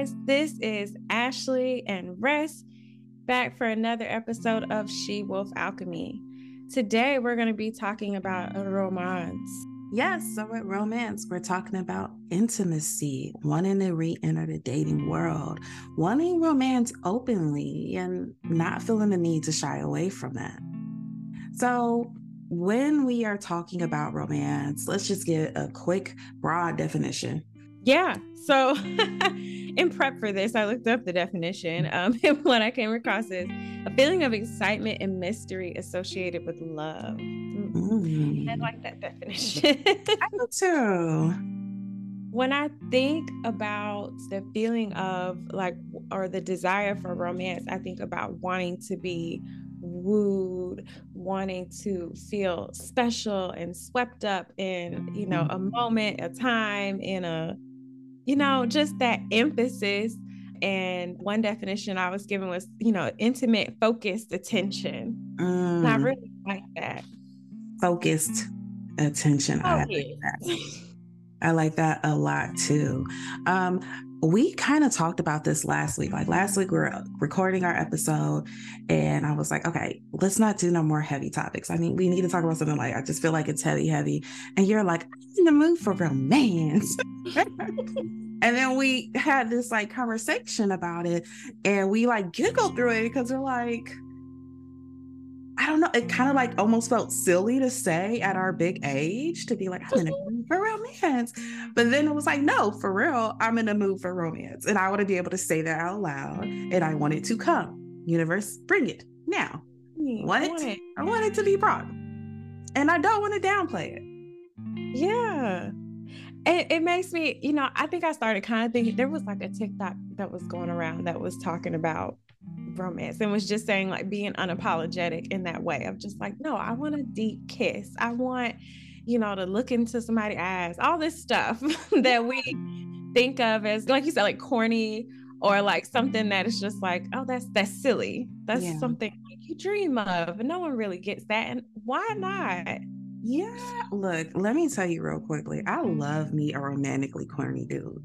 guys. This is Ashley and Ress back for another episode of She Wolf Alchemy. Today, we're going to be talking about romance. Yes, so with romance, we're talking about intimacy, wanting to re enter the dating world, wanting romance openly, and not feeling the need to shy away from that. So, when we are talking about romance, let's just get a quick, broad definition. Yeah. So, in prep for this, I looked up the definition. Um, and what I came across is a feeling of excitement and mystery associated with love. Mm. I like that definition. I do too. When I think about the feeling of like, or the desire for romance, I think about wanting to be wooed, wanting to feel special and swept up in, you know, a moment, a time, in a you know, just that emphasis. And one definition I was given was, you know, intimate, focused attention. Mm. I really like that. Focused attention. I like that. I like that a lot too. Um, we kind of talked about this last week. Like last week, we were recording our episode, and I was like, okay, let's not do no more heavy topics. I mean, we need to talk about something like I just feel like it's heavy, heavy. And you're like, I'm in the mood for romance. and then we had this like conversation about it and we like giggled through it because we're like I don't know. It kind of like almost felt silly to say at our big age to be like, I'm in a mood for romance. But then it was like, no, for real, I'm in a mood for romance. And I want to be able to say that out loud. And I want it to come. Universe, bring it now. want, it, want it. I want it to be brought. And I don't want to downplay it. Yeah it, it makes me, you know, I think I started kind of thinking there was like a TikTok that was going around that was talking about romance and was just saying like being unapologetic in that way of just like, no, I want a deep kiss. I want, you know, to look into somebody's eyes, all this stuff that we think of as like you said, like corny or like something that is just like, oh, that's that's silly. That's yeah. something you dream of. And no one really gets that. And why not? Yeah, look, let me tell you real quickly. I love me a mm-hmm. romantically corny dude.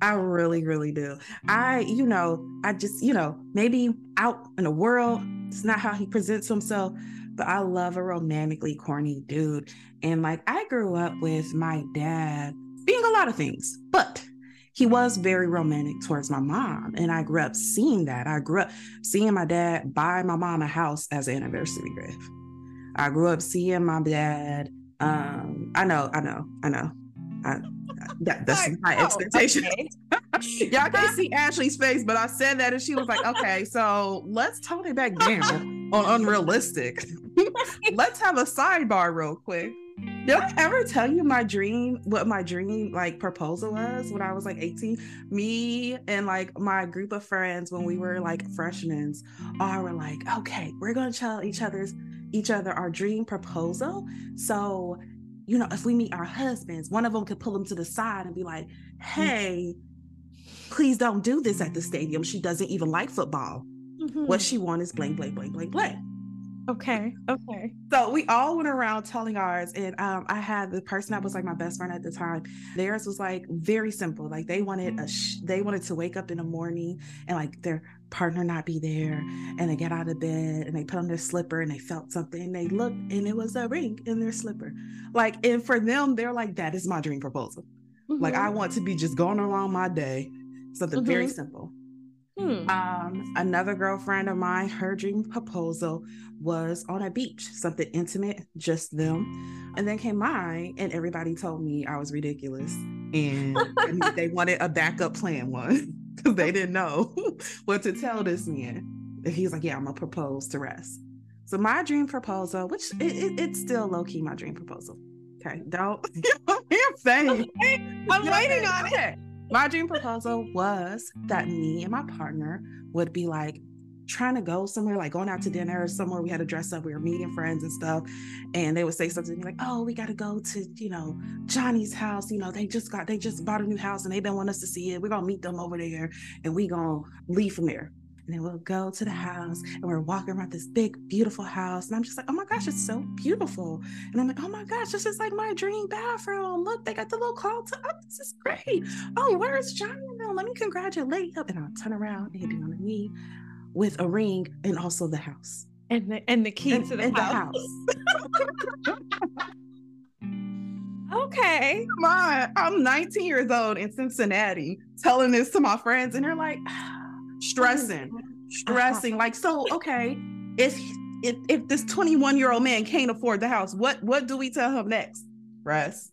I really, really do. I, you know, I just, you know, maybe out in the world, it's not how he presents himself, but I love a romantically corny dude. And like, I grew up with my dad being a lot of things, but he was very romantic towards my mom. And I grew up seeing that. I grew up seeing my dad buy my mom a house as an anniversary gift. I grew up seeing my dad. Um, I know, I know, I know. I, that, that's my oh, expectation. Okay. Y'all can't see Ashley's face, but I said that and she was like, okay, so let's tone it back down on unrealistic. let's have a sidebar real quick. Did I ever tell you my dream, what my dream like proposal was when I was like 18? Me and like my group of friends when we were like freshmen, all were like, okay, we're gonna tell each other's each other our dream proposal. So, you know, if we meet our husbands, one of them could pull them to the side and be like, hey, please don't do this at the stadium. She doesn't even like football. Mm-hmm. What she wants is blank, blank, blank, blank, blank. Okay. Okay. So we all went around telling ours, and um, I had the person that was like my best friend at the time. Theirs was like very simple. Like they wanted a, sh- they wanted to wake up in the morning and like their partner not be there, and they get out of bed and they put on their slipper and they felt something. And they looked, and it was a ring in their slipper. Like, and for them, they're like, that is my dream proposal. Mm-hmm. Like I want to be just going along my day, something mm-hmm. very simple. Hmm. Um, another girlfriend of mine, her dream proposal was on a beach, something intimate, just them. And then came mine, and everybody told me I was ridiculous. And they wanted a backup plan one because they didn't know what to tell this man. And he's like, Yeah, I'm gonna propose to Ress. So my dream proposal, which it, it, it's still low key my dream proposal. Okay, don't you know what I'm saying? I'm waiting on it my dream proposal was that me and my partner would be like trying to go somewhere, like going out to dinner or somewhere we had to dress up. We were meeting friends and stuff. And they would say something like, Oh, we got to go to, you know, Johnny's house. You know, they just got, they just bought a new house and they don't want us to see it. We're going to meet them over there and we going to leave from there. And then we'll go to the house and we're walking around this big, beautiful house. And I'm just like, oh my gosh, it's so beautiful. And I'm like, oh my gosh, this is like my dream bathroom. Oh, look, they got the little closet. Oh, this is great. Oh, where's Johnny let me congratulate you. And I'll turn around and he'd be on the knee with a ring and also the house. And the and the key and, to the house. The house. okay. Come on. I'm 19 years old in Cincinnati telling this to my friends, and they're like oh stressing, uh-huh. stressing. Like, so okay, if if if this 21 year old man can't afford the house, what what do we tell him next? Russ.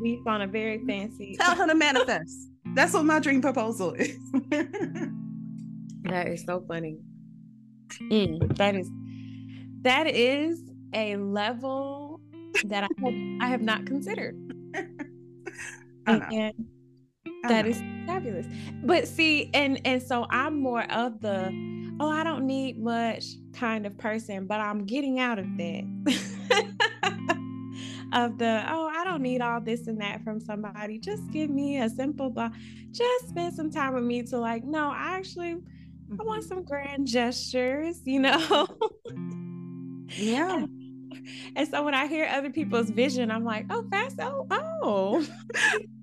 Weep on a very fancy. Tell him to manifest. That's what my dream proposal is. that is so funny. Mm, that is that is a level that I have, I have not considered. and that is fabulous. But see, and and so I'm more of the oh, I don't need much kind of person, but I'm getting out of that. of the oh, I don't need all this and that from somebody. Just give me a simple blah. Just spend some time with me to like, no, I actually I want mm-hmm. some grand gestures, you know? yeah. And so when I hear other people's vision, I'm like, oh, fast, oh, oh,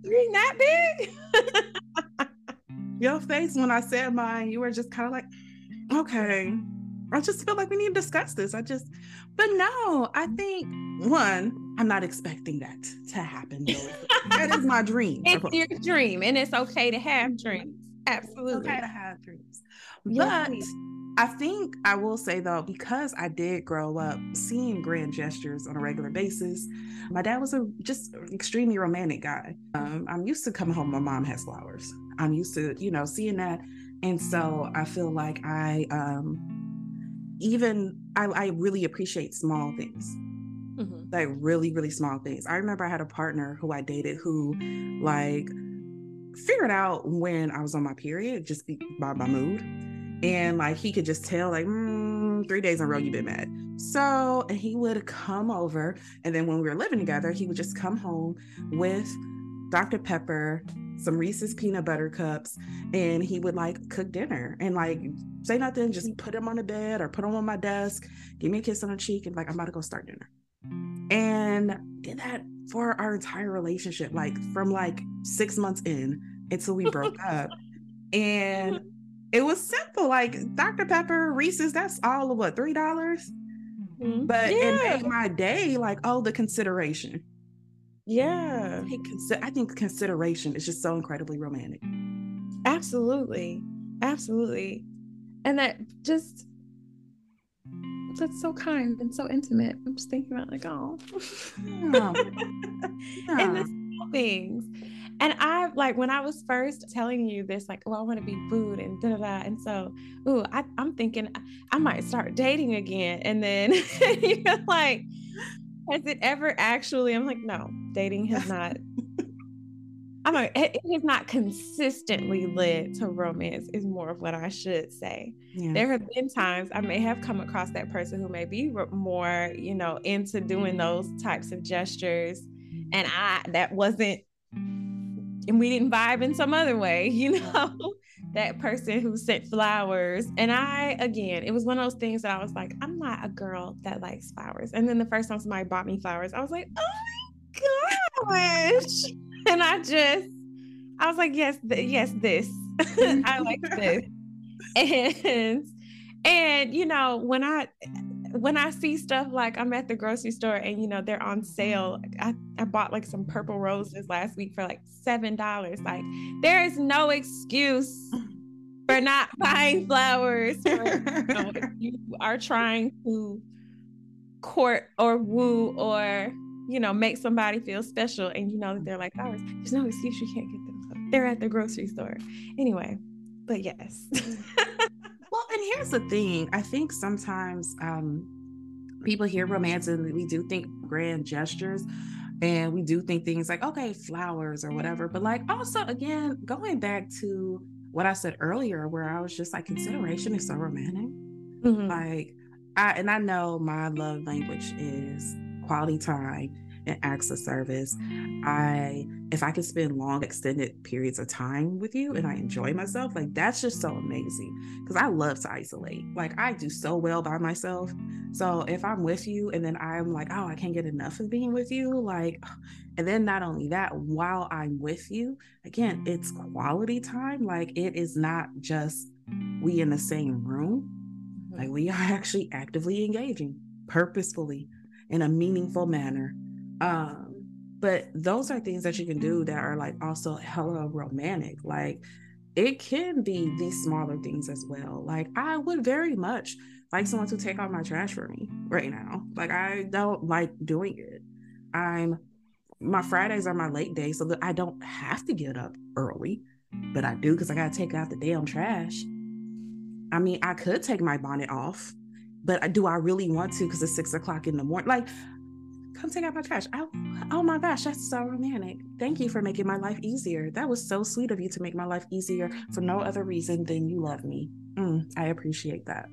you're that big. Your face when I said mine, you were just kind of like, okay. I just feel like we need to discuss this. I just, but no, I think one, I'm not expecting that to happen. that is my dream. It's your dream, and it's okay to have dreams. Absolutely. Okay to have dreams. But I think I will say though, because I did grow up seeing grand gestures on a regular basis, my dad was a just extremely romantic guy. Um, I'm used to coming home, my mom has flowers. I'm used to, you know, seeing that. And so I feel like I um even I, I really appreciate small things. Mm-hmm. Like really, really small things. I remember I had a partner who I dated who like figured out when I was on my period just by my mood and like he could just tell like mm, three days in a row you've been mad. So and he would come over and then when we were living together he would just come home with dr. Pepper some reese's peanut butter cups and he would like cook dinner and like say nothing just put him on the bed or put him on my desk give me a kiss on the cheek and like i'm about to go start dinner. And did that for our entire relationship like from like six months in until we broke up. And it was simple. Like Dr. Pepper, Reese's, that's all of what, $3? mm-hmm. But yeah. it made my day like, oh, the consideration. Yeah. I think, I think consideration is just so incredibly romantic. Absolutely. Absolutely. And that just, that's so kind and so intimate. I'm just thinking about like, oh. Yeah. yeah. and the small things and I like when I was first telling you this, like, oh, I want to be booed and da da da. And so, ooh, I, am thinking I might start dating again. And then you're like, has it ever actually? I'm like, no, dating has not. I'm like, it has not consistently led to romance, is more of what I should say. Yeah. There have been times I may have come across that person who may be more, you know, into doing those types of gestures. And mm. I, that wasn't and we didn't vibe in some other way, you know, that person who sent flowers. And I, again, it was one of those things that I was like, I'm not a girl that likes flowers. And then the first time somebody bought me flowers, I was like, oh my gosh. and I just, I was like, yes, th- yes, this. I like this. And, and, you know, when I, when I see stuff like I'm at the grocery store and you know they're on sale, mm-hmm. I, I bought like some purple roses last week for like seven dollars. Like there is no excuse for not buying flowers. For, you, know, you are trying to court or woo or you know make somebody feel special, and you know that they're like oh, flowers. There's no excuse you can't get them. They're at the grocery store anyway. But yes. Mm-hmm. And here's the thing. I think sometimes um, people hear romance and we do think grand gestures and we do think things like, okay, flowers or whatever. But like also, again, going back to what I said earlier, where I was just like, consideration is so romantic. Mm-hmm. Like, I, and I know my love language is quality time and acts of service. I if I can spend long extended periods of time with you and I enjoy myself, like that's just so amazing. Cause I love to isolate. Like I do so well by myself. So if I'm with you and then I'm like, oh, I can't get enough of being with you, like And then not only that, while I'm with you, again, it's quality time. Like it is not just we in the same room. Mm-hmm. Like we are actually actively engaging purposefully in a meaningful manner. Um, but those are things that you can do that are like also hella romantic. Like it can be these smaller things as well. Like I would very much like someone to take out my trash for me right now. Like I don't like doing it. I'm my Fridays are my late days, so that I don't have to get up early, but I do because I gotta take out the damn trash. I mean, I could take my bonnet off, but do I really want to? Because it's six o'clock in the morning. Like, come take out my trash. I, oh my gosh, that's so romantic. Thank you for making my life easier. That was so sweet of you to make my life easier for no other reason than you love me. Mm, I appreciate that.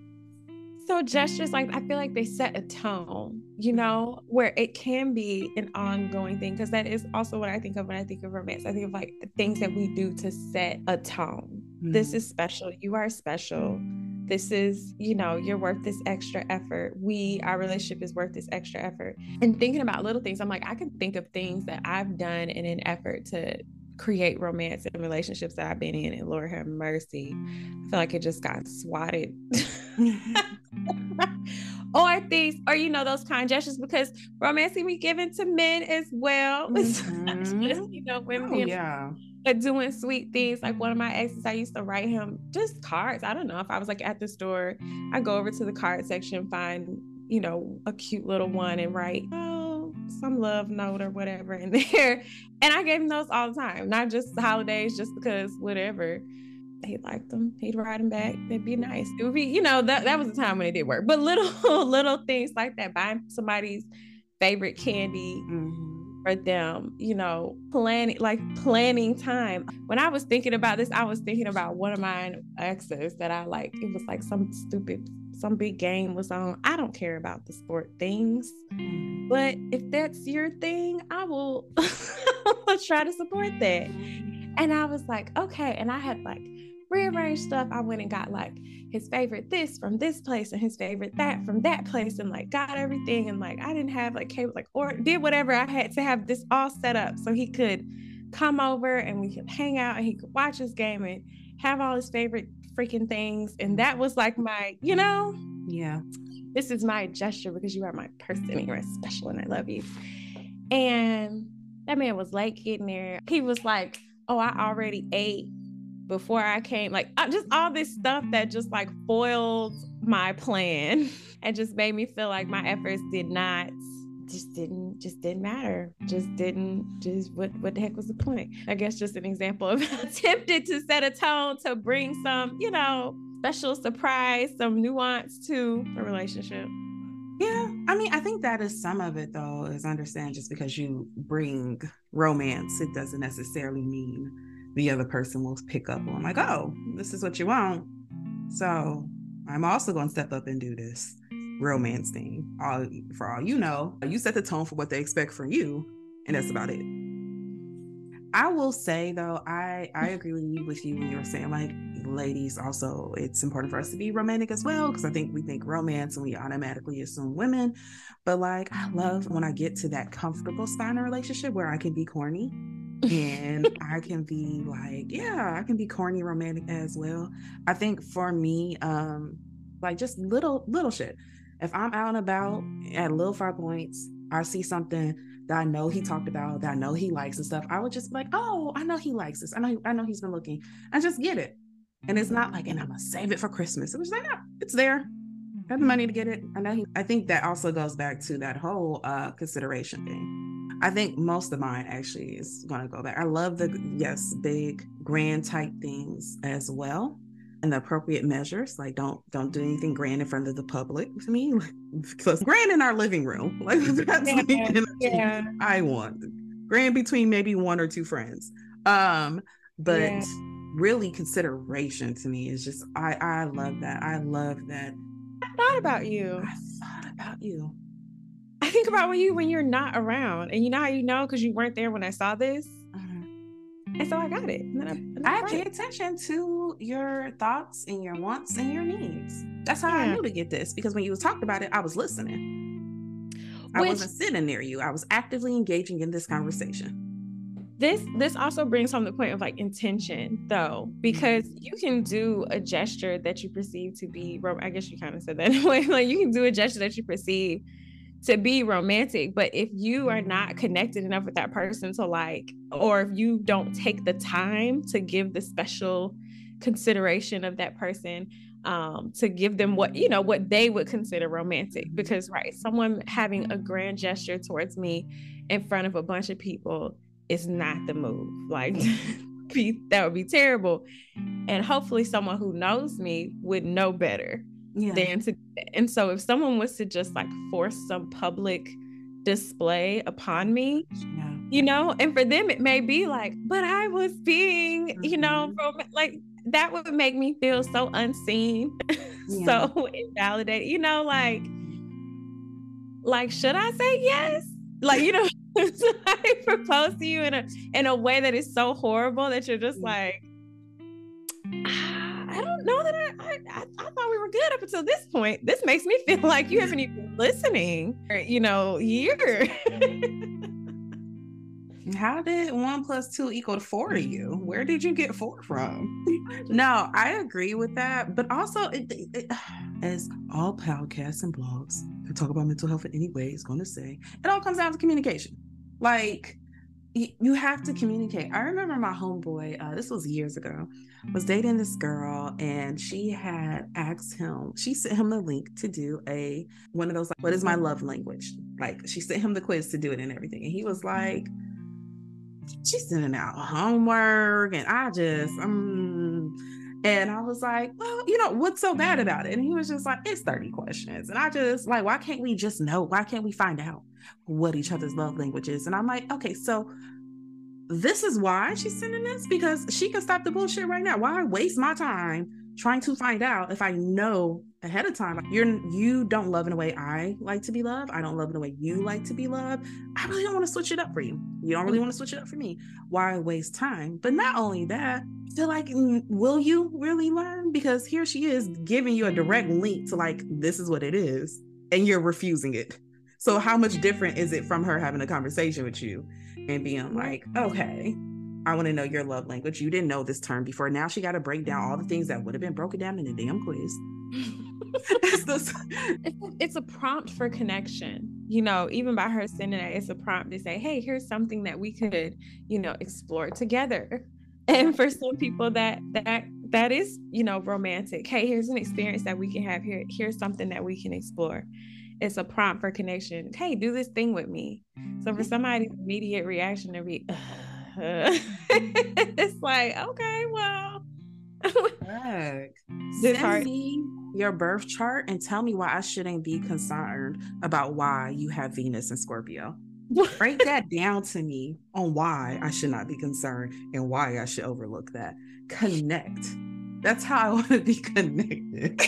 So gestures like I feel like they set a tone, you know, where it can be an ongoing thing because that is also what I think of when I think of romance. I think of like things that we do to set a tone. Mm. This is special. You are special. This is, you know, you're worth this extra effort. We, our relationship is worth this extra effort. And thinking about little things, I'm like, I can think of things that I've done in an effort to create romance and relationships that I've been in, and Lord have mercy, I feel like it just got swatted. or things, or you know, those kind gestures because romance can be given to men as well. Mm-hmm. just, you know, women oh, yeah. But doing sweet things like one of my exes, I used to write him just cards. I don't know if I was like at the store, I go over to the card section, find you know a cute little one, and write. Oh, some love note or whatever in there. And I gave him those all the time, not just holidays, just because whatever. He liked them. He'd write them back. They'd be nice. It would be, you know, that, that was the time when it did work. But little little things like that, buying somebody's favorite candy mm-hmm. For them, you know, planning like planning time. When I was thinking about this, I was thinking about one of my exes that I like. It was like some stupid some big game was on. I don't care about the sport things. But if that's your thing, I will try to support that. And I was like, okay. And I had like rearranged stuff. I went and got like his favorite this from this place and his favorite that from that place and like got everything. And like I didn't have like cable, like, or did whatever I had to have this all set up so he could come over and we could hang out and he could watch his game and have all his favorite freaking things. And that was like my, you know, yeah, this is my gesture because you are my person and you're special and I love you. And that man was late getting there. He was like, Oh, I already ate before I came. Like, just all this stuff that just like foiled my plan and just made me feel like my efforts did not just didn't just didn't matter just didn't just what what the heck was the point i guess just an example of attempted to set a tone to bring some you know special surprise some nuance to a relationship yeah i mean i think that is some of it though is understand just because you bring romance it doesn't necessarily mean the other person will pick up on like oh this is what you want so i'm also going to step up and do this romance thing. All for all you know, you set the tone for what they expect from you, and that's about it. I will say though, I I agree with you with you when you were saying like ladies also it's important for us to be romantic as well because I think we think romance and we automatically assume women, but like I love when I get to that comfortable spot in a relationship where I can be corny and I can be like, yeah, I can be corny romantic as well. I think for me, um, like just little little shit if I'm out and about at Little Five Points, I see something that I know he talked about, that I know he likes and stuff, I would just be like, oh, I know he likes this. I know, I know he's been looking. I just get it. And it's not like, and I'm gonna save it for Christmas. It was like, no, it's there. I have the money to get it. I know he, I think that also goes back to that whole uh, consideration thing. I think most of mine actually is gonna go back. I love the yes, big grand type things as well and the appropriate measures. Like don't don't do anything grand in front of the public with me. Because grand in our living room. Like that's yeah, yeah. I want. Grand between maybe one or two friends. Um, but yeah. really consideration to me is just I I love that. I love that. I thought about you. I thought about you. Think about when you when you're not around. And you know how you know because you weren't there when I saw this? Mm-hmm. And so I got it. And then I, I, pay attention to your thoughts and your wants and your needs. That's how yeah. I knew to get this because when you was talking about it, I was listening. I wasn't sitting near you. I was actively engaging in this conversation. This this also brings home the point of like intention though, because mm-hmm. you can do a gesture that you perceive to be I guess you kind of said that anyway. Like you can do a gesture that you perceive to be romantic, but if you are not connected enough with that person to like, or if you don't take the time to give the special consideration of that person, um, to give them what you know what they would consider romantic. Because right someone having a grand gesture towards me in front of a bunch of people is not the move. Like be, that would be terrible. And hopefully someone who knows me would know better yeah. than to and so if someone was to just like force some public display upon me yeah. you know and for them it may be like but i was being mm-hmm. you know from mm-hmm. like that would make me feel so unseen, yeah. so invalidated. You know, like, like should I say yes? Like, you know, I propose to you in a in a way that is so horrible that you're just like, were good up until this point. This makes me feel like you haven't even been listening, you know, year. How did one plus two equal four to you? Where did you get four from? no, I agree with that. But also, it, it, as all podcasts and blogs that talk about mental health in any way is going to say, it all comes down to communication. Like, you have to communicate. I remember my homeboy, uh, this was years ago, was dating this girl and she had asked him, she sent him the link to do a one of those, like, what is my love language? Like, she sent him the quiz to do it and everything. And he was like, she's sending out homework and I just um and I was like, well, you know, what's so bad about it? And he was just like, it's 30 questions. And I just like, why can't we just know? Why can't we find out what each other's love language is? And I'm like, okay, so this is why she's sending this because she can stop the bullshit right now. Why waste my time trying to find out if I know ahead of time you're you don't love in a way I like to be loved. I don't love in a way you like to be loved. I really don't want to switch it up for you. You don't really want to switch it up for me. Why waste time? But not only that, I feel like mm, will you really learn? Because here she is giving you a direct link to like this is what it is, and you're refusing it. So how much different is it from her having a conversation with you and being mm-hmm. like, okay, I want to know your love language. You didn't know this term before. Now she got to break down all the things that would have been broken down in the damn quiz. it's, it's, a prompt for connection. You know, even by her sending it, it's a prompt to say, hey, here's something that we could, you know, explore together. And for some people that that that is, you know, romantic. Hey, here's an experience that we can have here. Here's something that we can explore. It's a prompt for connection. Hey, do this thing with me. So for mm-hmm. somebody's immediate reaction to be, it's like, okay, well. Send hard. me your birth chart and tell me why I shouldn't be concerned about why you have Venus and Scorpio. Break that down to me on why I should not be concerned and why I should overlook that. Connect. That's how I want to be connected.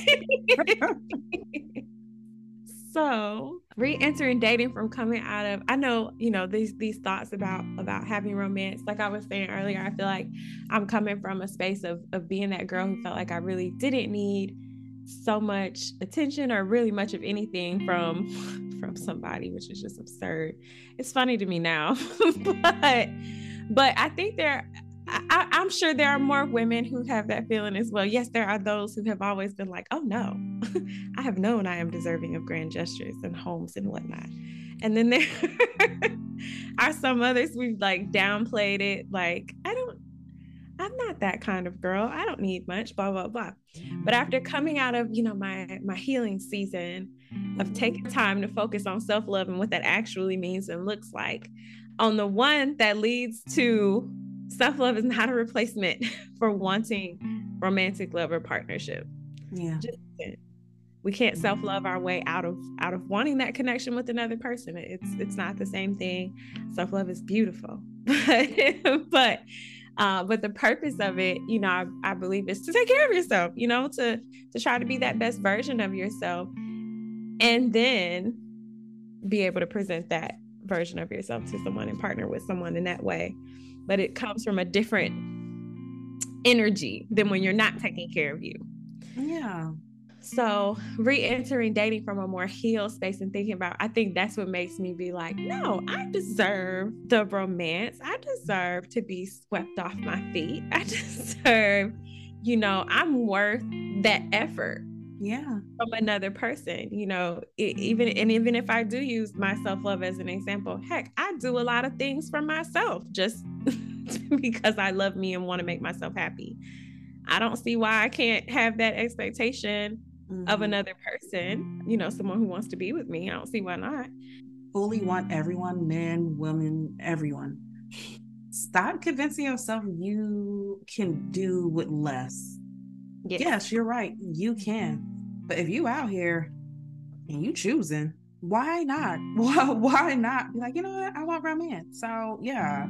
So re-entering dating from coming out of i know you know these these thoughts about about having romance. Like i was saying earlier i feel like i'm coming from a space of of being that girl who felt like i really didn't need so much attention or really much of anything from from somebody which is just absurd. It's funny to me now but but i think there I, am sure there are more women who have that feeling as well. Yes, there are those who have always been like, oh no, I have known I am deserving of grand gestures and homes and whatnot. And then there are some others we've like downplayed it, like, I don't, I'm not that kind of girl. I don't need much, blah, blah, blah. But after coming out of, you know, my my healing season of taking time to focus on self-love and what that actually means and looks like, on the one that leads to self love is not a replacement for wanting romantic love or partnership. Yeah. Just, we can't self love our way out of out of wanting that connection with another person. It's it's not the same thing. Self love is beautiful, but but uh, but the purpose of it, you know, I, I believe is to take care of yourself. You know, to to try to be that best version of yourself, and then be able to present that version of yourself to someone and partner with someone in that way but it comes from a different energy than when you're not taking care of you. Yeah. So re-entering dating from a more healed space and thinking about, I think that's what makes me be like, no, I deserve the romance. I deserve to be swept off my feet. I deserve, you know, I'm worth that effort. Yeah. From another person, you know, it, even and even if I do use my self-love as an example, heck, I do a lot of things for myself just because I love me and want to make myself happy. I don't see why I can't have that expectation mm-hmm. of another person, you know, someone who wants to be with me. I don't see why not. Fully want everyone, men, women, everyone. Stop convincing yourself you can do with less. Yes, yes you're right. You can. But if you out here and you choosing, why not? Why, why not be like, you know what? I want romance. So yeah,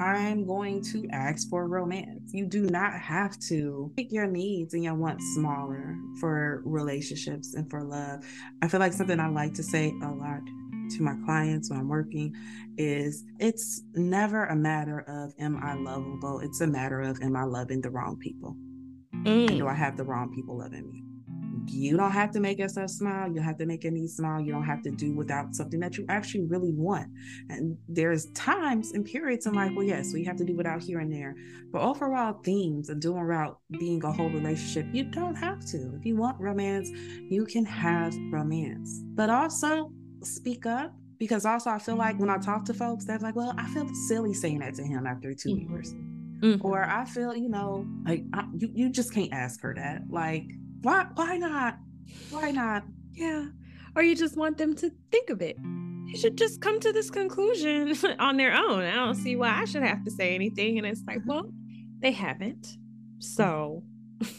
I'm going to ask for romance. You do not have to make your needs and your wants smaller for relationships and for love. I feel like something I like to say a lot to my clients when I'm working is it's never a matter of am I lovable? It's a matter of am I loving the wrong people? Mm. do I have the wrong people loving me? you don't have to make yourself smile. You have to make any smile. You don't have to do without something that you actually really want. And there's times and periods I'm like, well, yes, we have to do without here and there. But overall themes of doing about being a whole relationship, you don't have to. If you want romance, you can have romance. But also speak up because also I feel like when I talk to folks, they're like, well, I feel silly saying that to him after 2 mm-hmm. years. Mm-hmm. Mm. Or I feel, you know, like I, you, you just can't ask her that. Like, why why not? Why not? Yeah. Or you just want them to think of it. They should just come to this conclusion on their own. I don't see why I should have to say anything. And it's like, mm-hmm. well, they haven't. So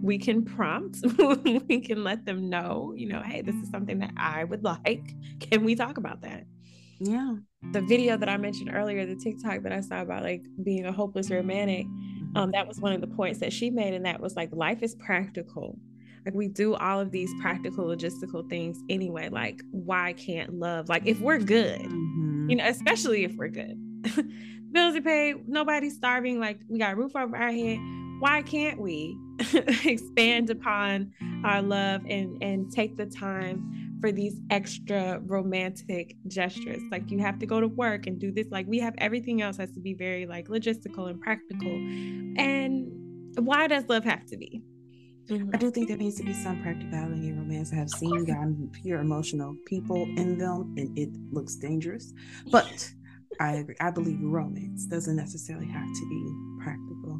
we can prompt, we can let them know, you know, hey, this is something that I would like. Can we talk about that? Yeah. The video that I mentioned earlier, the TikTok that I saw about like being a hopeless romantic, um, that was one of the points that she made, and that was like life is practical. Like we do all of these practical logistical things anyway. Like why can't love? Like if we're good, mm-hmm. you know, especially if we're good, bills are paid, nobody's starving. Like we got a roof over our head. Why can't we expand upon our love and and take the time for these extra romantic gestures. Like you have to go to work and do this. Like we have everything else has to be very like logistical and practical. And why does love have to be? Mm-hmm. I do think there needs to be some practicality in romance. I have seen gotten pure emotional people in them and it looks dangerous. But I agree. I believe romance doesn't necessarily have to be practical.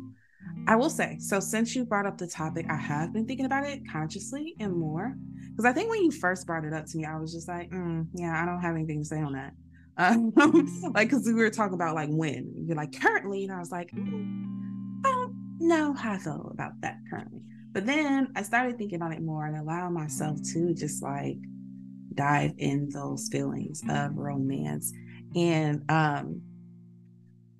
I will say, so since you brought up the topic, I have been thinking about it consciously and more. Because I think when you first brought it up to me, I was just like, mm, yeah, I don't have anything to say on that. Um, like, because we were talking about like when you're like currently, and I was like, mm, I don't know how I feel about that currently. But then I started thinking on it more and allow myself to just like dive in those feelings of romance. And um,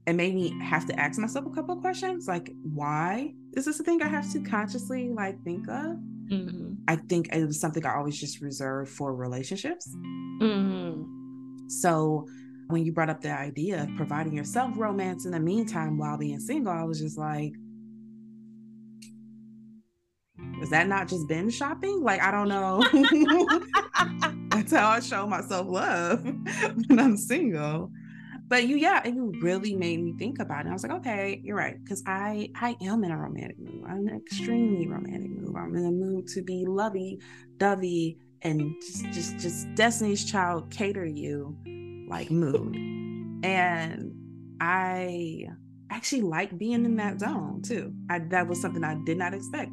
it made me have to ask myself a couple questions like, why is this a thing I have to consciously like think of? Mm-hmm. I think it was something I always just reserved for relationships. Mm-hmm. So when you brought up the idea of providing yourself romance in the meantime while being single, I was just like, is that not just binge shopping? Like, I don't know. That's how I show myself love when I'm single but you yeah you really made me think about it i was like okay you're right because i i am in a romantic mood i'm an extremely romantic mood i'm in a mood to be lovey dovey and just just just destiny's child cater you like mood. And i actually like being in that zone too I, that was something i did not expect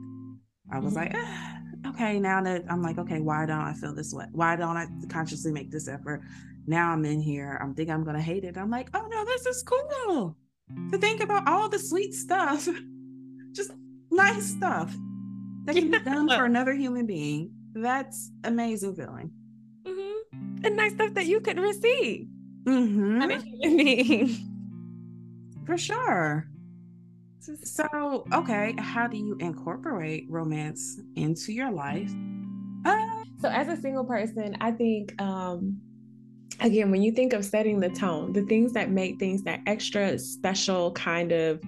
i was mm-hmm. like ah, okay now that i'm like okay why don't i feel this way why don't i consciously make this effort now I'm in here. I'm thinking I'm gonna hate it. I'm like, oh no, this is cool to think about all the sweet stuff, just nice stuff that can be done for another human being. That's amazing feeling. Mm-hmm. And nice stuff that you could receive. Mm-hmm. I mean, for sure. So, okay, how do you incorporate romance into your life? Uh, so, as a single person, I think um, again, when you think of setting the tone, the things that make things that extra special kind of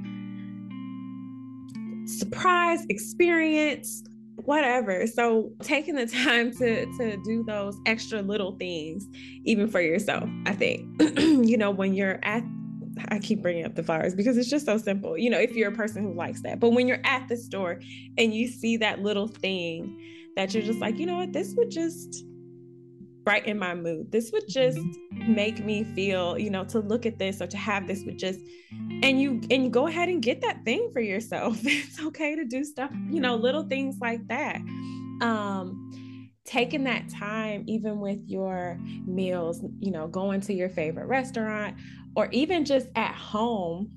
surprise experience, whatever. So taking the time to to do those extra little things, even for yourself, I think, you know, when you're at I keep bringing up the flowers because it's just so simple. You know, if you're a person who likes that. But when you're at the store and you see that little thing that you're just like, you know what, this would just brighten my mood. This would just make me feel, you know, to look at this or to have this would just and you and you go ahead and get that thing for yourself. It's okay to do stuff, you know, little things like that. Um taking that time even with your meals, you know, going to your favorite restaurant or even just at home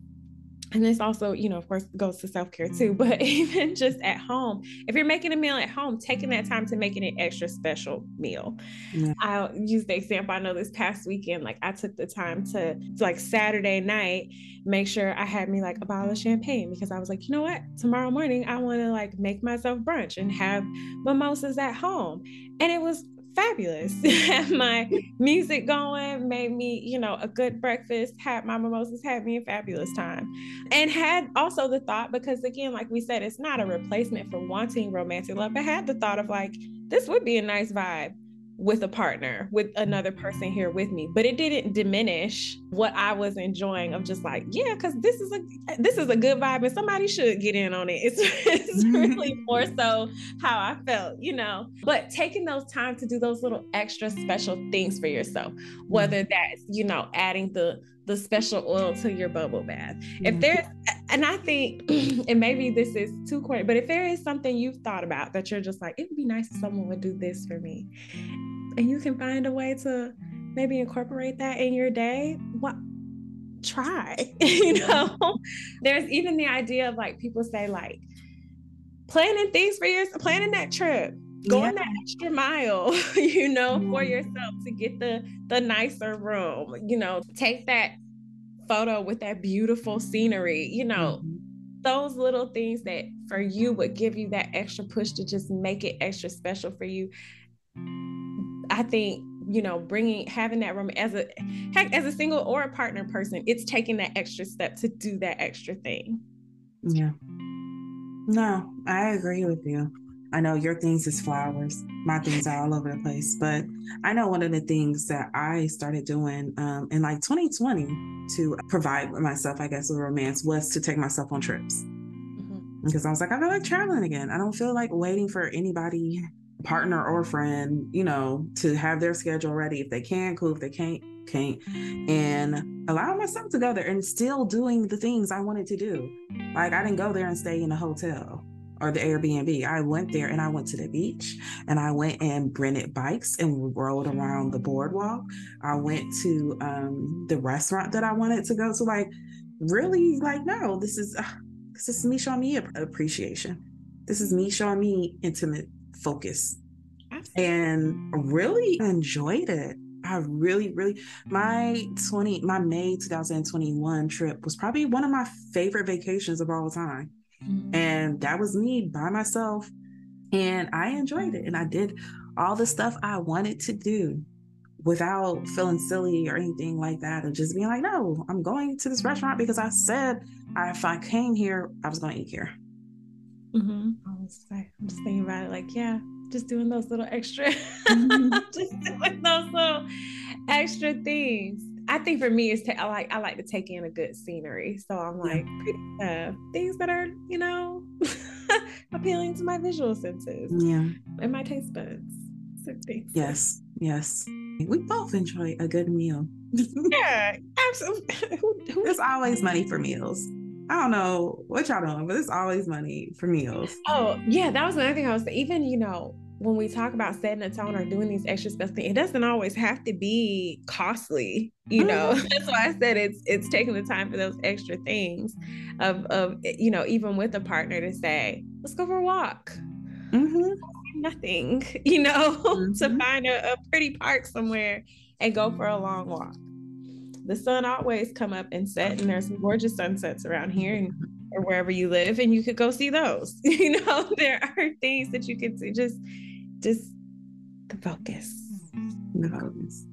and this also, you know, of course, goes to self care too, but even just at home, if you're making a meal at home, taking that time to make it an extra special meal. Yeah. I'll use the example I know this past weekend, like I took the time to, like Saturday night, make sure I had me like a bottle of champagne because I was like, you know what, tomorrow morning, I want to like make myself brunch and have mimosas at home. And it was fabulous. had mm-hmm. my music going, made me, you know, a good breakfast, had my mimosas, had me a fabulous time. And had also the thought, because again, like we said, it's not a replacement for wanting romantic love, but had the thought of like, this would be a nice vibe with a partner, with another person here with me. But it didn't diminish what I was enjoying of just like, yeah, because this is a this is a good vibe and somebody should get in on it. It's, it's really more so how I felt, you know. But taking those time to do those little extra special things for yourself, mm. whether that's, you know, adding the the special oil to your bubble bath. If mm-hmm. there's and I think, and maybe this is too corny, but if there is something you've thought about that you're just like, it would be nice if someone would do this for me and you can find a way to maybe incorporate that in your day, what try, you know? There's even the idea of like people say like planning things for yourself, planning that trip, going yeah. that extra mile, you know, for yourself to get the the nicer room, you know, take that photo with that beautiful scenery, you know. Mm-hmm. Those little things that for you would give you that extra push to just make it extra special for you. I think you know bringing having that room as a heck as a single or a partner person it's taking that extra step to do that extra thing. Yeah. No i agree with you i know your things is flowers my things are all over the place but i know one of the things that i started doing um, in like 2020 to provide myself i guess with romance was to take myself on trips mm-hmm. because i was like i feel like traveling again i don't feel like waiting for anybody partner or friend, you know, to have their schedule ready. If they can, cool. If they can't, can't. And allow myself to go there and still doing the things I wanted to do. Like I didn't go there and stay in a hotel or the Airbnb. I went there and I went to the beach and I went and rented bikes and rode around the boardwalk. I went to um, the restaurant that I wanted to go to. Like, really, like, no, this is uh, this is me showing me appreciation. This is me showing me intimate focus. And really enjoyed it. I really, really, my 20, my May 2021 trip was probably one of my favorite vacations of all time. Mm-hmm. And that was me by myself. And I enjoyed it. And I did all the stuff I wanted to do without feeling silly or anything like that. And just being like, no, I'm going to this restaurant because I said if I came here, I was going to eat here. Mm-hmm. I was, I'm just thinking about it like, yeah, just doing those little extra, mm-hmm. just doing those little extra things. I think for me, it's ta- I like I like to take in a good scenery. So I'm like uh, things that are you know appealing to my visual senses. Yeah, and my taste buds. So yes, yes. We both enjoy a good meal. yeah, absolutely. There's always money for meals. I don't know what y'all doing, but it's always money for meals. Oh, yeah, that was another thing I was even, you know, when we talk about setting a tone or doing these extra special things, it doesn't always have to be costly, you know. Mm-hmm. That's why I said it's it's taking the time for those extra things of of you know, even with a partner to say, let's go for a walk. Mm-hmm. Nothing, you know, mm-hmm. to find a, a pretty park somewhere and go for a long walk the sun always come up and set and there's some gorgeous sunsets around here and or wherever you live and you could go see those you know there are things that you could see just just the focus mm-hmm. the focus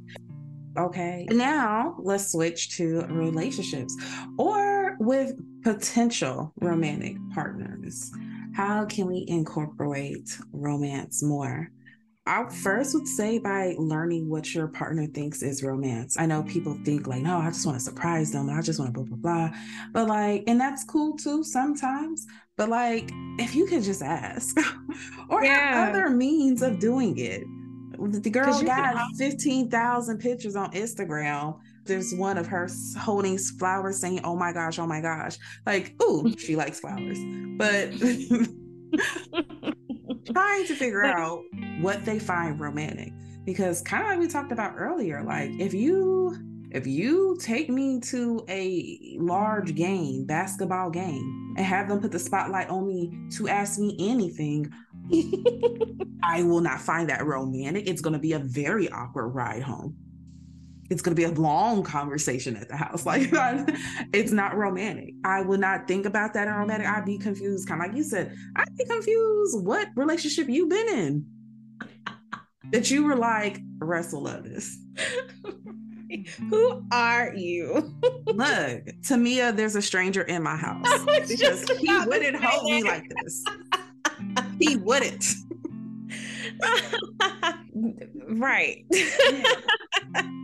okay now let's switch to relationships or with potential romantic partners how can we incorporate romance more? I first would say by learning what your partner thinks is romance. I know people think like, no, I just want to surprise them. I just want to blah, blah, blah. But like, and that's cool too sometimes. But like, if you could just ask or yeah. have other means of doing it. The girl got 15,000 pictures on Instagram. There's one of her holding flowers saying, oh my gosh, oh my gosh. Like, ooh, she likes flowers. But trying to figure out what they find romantic because kind of like we talked about earlier like if you if you take me to a large game basketball game and have them put the spotlight on me to ask me anything i will not find that romantic it's going to be a very awkward ride home it's going to be a long conversation at the house. Like, it's not romantic. I would not think about that in romantic. I'd be confused, kind of like you said. I'd be confused what relationship you've been in that you were like, Ress'll love this. Mm-hmm. Who are you? Look, Tamia, there's a stranger in my house because he wouldn't hold me like this. He wouldn't. right.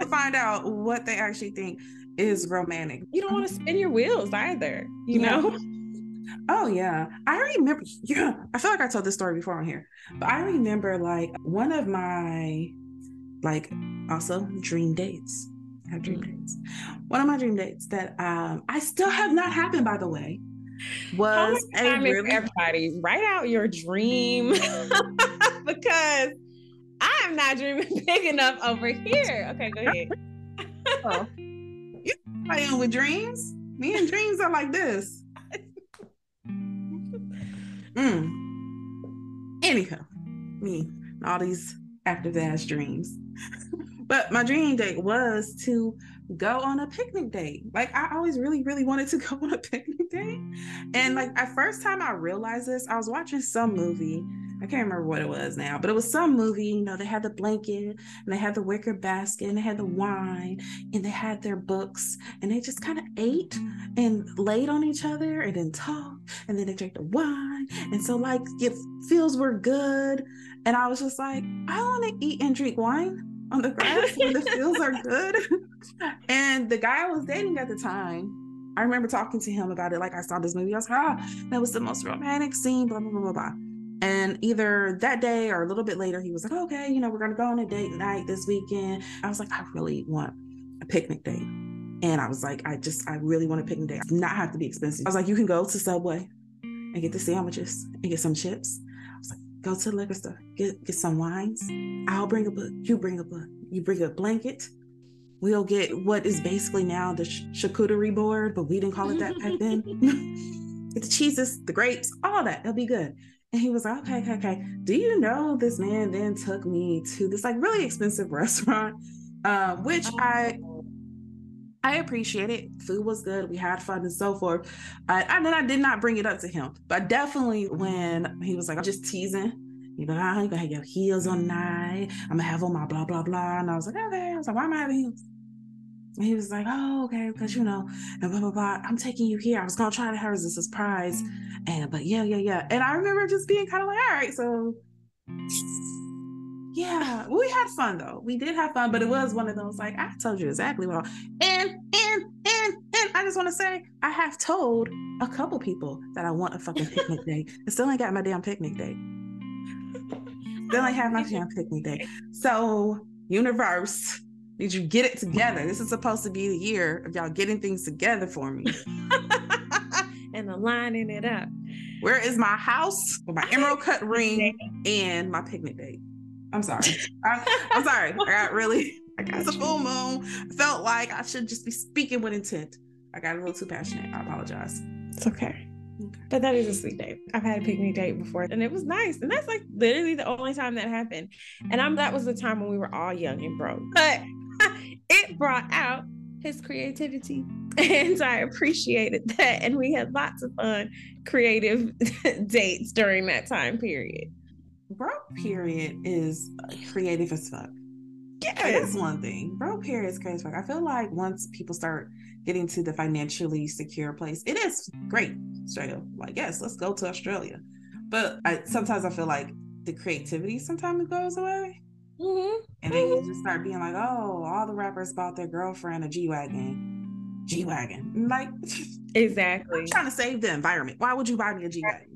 Find out what they actually think is romantic. You don't want to spin your wheels either, you yeah. know? Oh yeah. I remember yeah, I feel like I told this story before on here. But I remember like one of my like also dream dates. I have dream dates. One of my dream dates that um I still have not happened by the way was a really everybody write out your dream because I'm not dreaming big enough over here. Okay, go ahead. oh. You playing with dreams? Me and dreams are like this. mm. Anyhow, me and all these active ass dreams. But my dream date was to go on a picnic date. Like I always really, really wanted to go on a picnic date. And like at first time I realized this, I was watching some movie I can't remember what it was now, but it was some movie. You know, they had the blanket and they had the wicker basket and they had the wine and they had their books and they just kind of ate and laid on each other and then talked and then they drank the wine. And so, like, it feels were good. And I was just like, I want to eat and drink wine on the grass when the fields are good. and the guy I was dating at the time, I remember talking to him about it. Like I saw this movie, I was like, ah, that was the most romantic scene, blah, blah, blah, blah, blah. And either that day or a little bit later, he was like, okay, you know, we're going to go on a date night this weekend. I was like, I really want a picnic date. And I was like, I just, I really want a picnic date. Not have to be expensive. I was like, you can go to Subway and get the sandwiches and get some chips. I was like, go to the liquor store, get, get some wines. I'll bring a book. You bring a book. You bring a blanket. We'll get what is basically now the sh- charcuterie board, but we didn't call it that back then. get the cheeses, the grapes, all that. It'll be good. And he was like, okay, okay, okay. Do you know this man then took me to this like really expensive restaurant, uh, which I I appreciate it. Food was good. We had fun and so forth. I, and then I did not bring it up to him, but definitely when he was like, I'm just teasing, you know, ah, you gonna have your heels on night. I'm gonna have on my blah blah blah. And I was like, okay. I was like, why am I having heels? And he was like, oh, okay, because you know, and blah blah blah. I'm taking you here. I was gonna try to have as a surprise. And but yeah, yeah, yeah. And I remember just being kind of like, all right, so yeah, we had fun though. We did have fun, but it was one of those like I told you exactly what. And and and and I just want to say I have told a couple people that I want a fucking picnic day. I still ain't got my damn picnic day. Still ain't have my damn picnic day. So universe, did you get it together? This is supposed to be the year of y'all getting things together for me. and aligning it up. Where is my house with my emerald cut ring and my picnic date? I'm sorry. I, am sorry. I got really, I got a full moon. I felt like I should just be speaking with intent. I got a little too passionate. I apologize. It's okay. okay. But that is a sweet date. I've had a picnic date before and it was nice. And that's like literally the only time that happened. And I'm that was the time when we were all young and broke. But it brought out his creativity and I appreciated that. And we had lots of fun creative dates during that time period. Broke period is creative as fuck. Yeah, that's one thing. Broke period is crazy as fuck. I feel like once people start getting to the financially secure place, it is great. Straight up, like yes, let's go to Australia. But I, sometimes I feel like the creativity sometimes goes away. Mm-hmm. And then you just start being like, oh, all the rappers bought their girlfriend a G Wagon. G Wagon. Like, exactly. I'm trying to save the environment. Why would you buy me a G Wagon?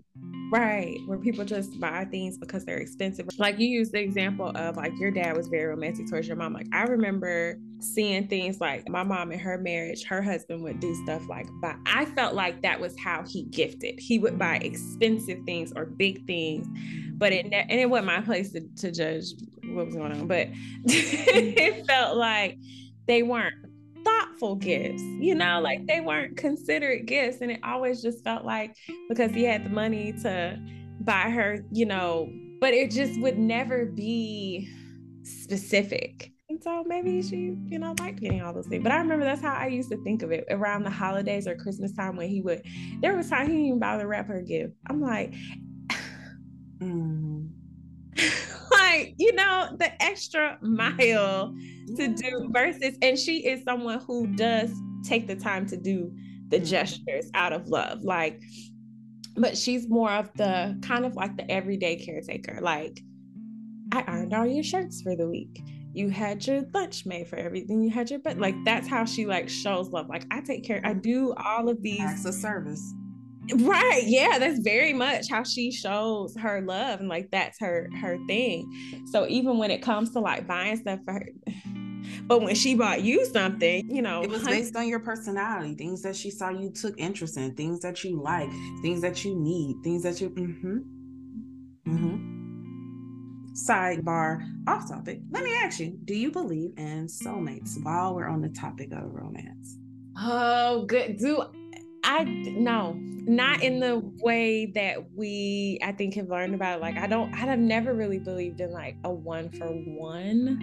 Right. Where people just buy things because they're expensive. Like you used the example of like your dad was very romantic towards your mom. Like I remember seeing things like my mom in her marriage, her husband would do stuff like buy. I felt like that was how he gifted. He would buy expensive things or big things, but it and it wasn't my place to, to judge what was going on. But it felt like they weren't thoughtful gifts, you know, like they weren't considerate gifts. And it always just felt like because he had the money to buy her, you know, but it just would never be specific. And so maybe she, you know, liked getting all those things. But I remember that's how I used to think of it around the holidays or Christmas time when he would, there was time he didn't even bother to wrap her gift. I'm like, mm. like, you know, the extra mile to do versus and she is someone who does take the time to do the mm-hmm. gestures out of love like but she's more of the kind of like the everyday caretaker like i ironed all your shirts for the week. You had your lunch made for everything. You had your but like that's how she like shows love like i take care i do all of these acts of service right yeah that's very much how she shows her love and like that's her her thing so even when it comes to like buying stuff for her but when she bought you something, you know, it was based on your personality, things that she saw you took interest in, things that you like, things that you need, things that you. Mm-hmm. Mm-hmm. Sidebar, off topic. Let me ask you: Do you believe in soulmates? While we're on the topic of romance. Oh, good. Do I no, not in the way that we I think have learned about. Like I don't, I have never really believed in like a one for one.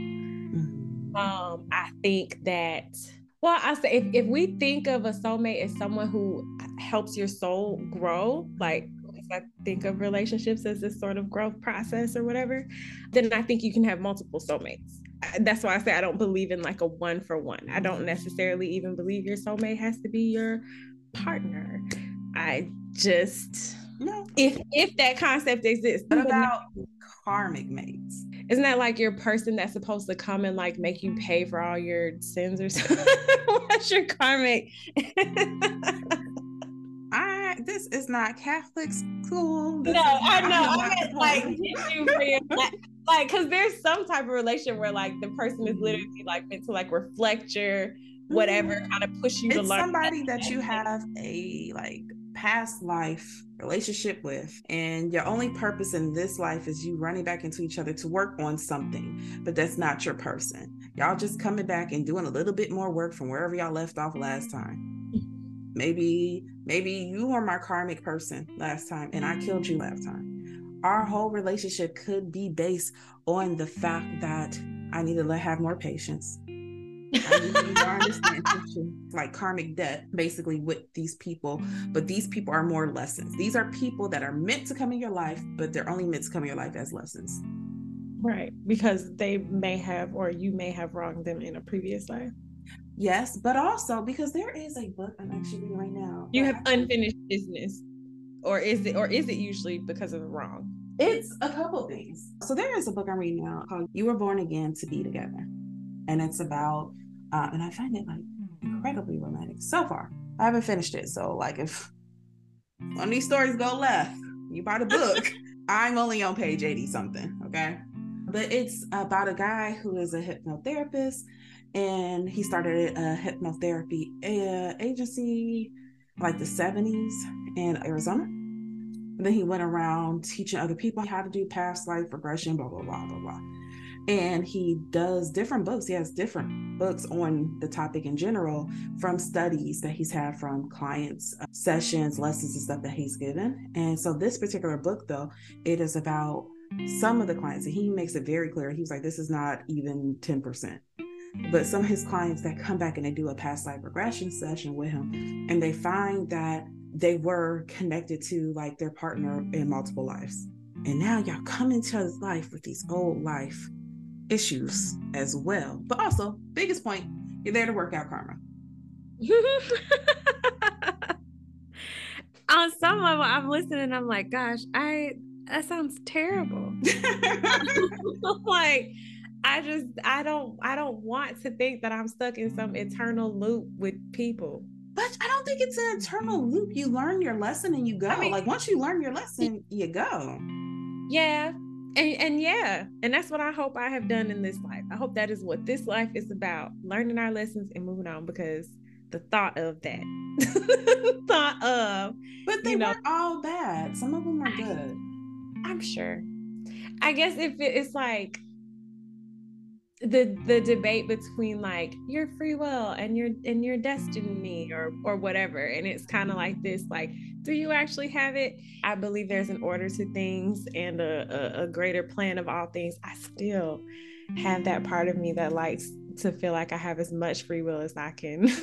Mm-hmm um, I think that well, I say if, if we think of a soulmate as someone who helps your soul grow, like if I think of relationships as this sort of growth process or whatever, then I think you can have multiple soulmates. That's why I say I don't believe in like a one for one. I don't necessarily even believe your soulmate has to be your partner. I just no. If if that concept exists. What about karmic mates? Isn't that like your person that's supposed to come and like make you pay for all your sins or something? What's your karmic? I this is not Catholic school. This no, I know. I mean, like, you like, because there's some type of relation where like the person is literally like meant to like reflect your whatever, mm-hmm. kind of push you it's to learn. Somebody that you have a like past life relationship with and your only purpose in this life is you running back into each other to work on something but that's not your person y'all just coming back and doing a little bit more work from wherever y'all left off last time maybe maybe you were my karmic person last time and i killed you last time our whole relationship could be based on the fact that i need to have more patience understand like karmic debt basically with these people but these mm. people are more lessons. These are people that are meant to come in your life but they're only meant to come in your life as lessons. Right because they may have or you may have wronged them in a previous life. Yes but also because there is a book i'm actually reading right now you have unfinished business or is it or is it usually because of the wrong? It's a couple things. So there is a book i'm reading now called you were born again to be together and it's about uh, and I find it like incredibly romantic so far. I haven't finished it, so like if one of these stories go left, you buy the book. I'm only on page 80 something, okay? But it's about a guy who is a hypnotherapist and he started a hypnotherapy uh, agency like the 70s in Arizona. And then he went around teaching other people how to do past life regression, blah, blah, blah, blah, blah and he does different books. He has different books on the topic in general from studies that he's had from clients uh, sessions lessons and stuff that he's given. And so this particular book though it is about some of the clients and he makes it very clear. He's like this is not even 10% but some of his clients that come back and they do a past life regression session with him and they find that they were connected to like their partner in multiple lives. And now y'all come into his life with these old life issues as well. But also, biggest point, you're there to work out karma. On some them I'm listening, I'm like, gosh, I that sounds terrible. like I just I don't I don't want to think that I'm stuck in some eternal loop with people. But I don't think it's an eternal loop. You learn your lesson and you go. I mean, like once you learn your lesson, you go. Yeah. And and yeah, and that's what I hope I have done in this life. I hope that is what this life is about, learning our lessons and moving on because the thought of that. thought of But they you know, weren't all bad. Some of them are good. I'm sure. I guess if it's like the the debate between like your free will and your and your destiny or or whatever and it's kind of like this like do you actually have it? I believe there's an order to things and a, a, a greater plan of all things. I still have that part of me that likes to feel like i have as much free will as i can.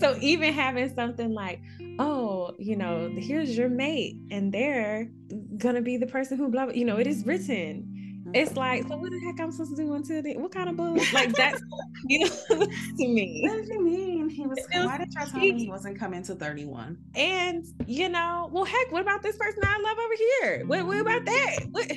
So even having something like oh you know here's your mate and they're gonna be the person who blah, blah you know it is written it's like, so what the heck I'm supposed to do until then? What kind of bull? Like that's you know, to me. What do you mean? He was why did y'all tell me he wasn't coming to 31? And you know, well heck, what about this person I love over here? What, what about that? What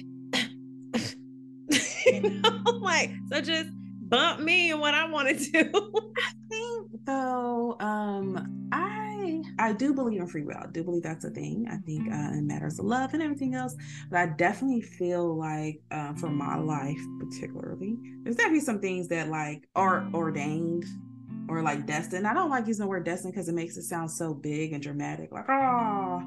you know, like so just bump me and what I want to do. I think though, um, I I do believe in free will. I do believe that's a thing. I think uh, in matters of love and everything else. But I definitely feel like uh, for my life, particularly, there's definitely some things that like are ordained or like destined. I don't like using the word destined because it makes it sound so big and dramatic. Like, oh,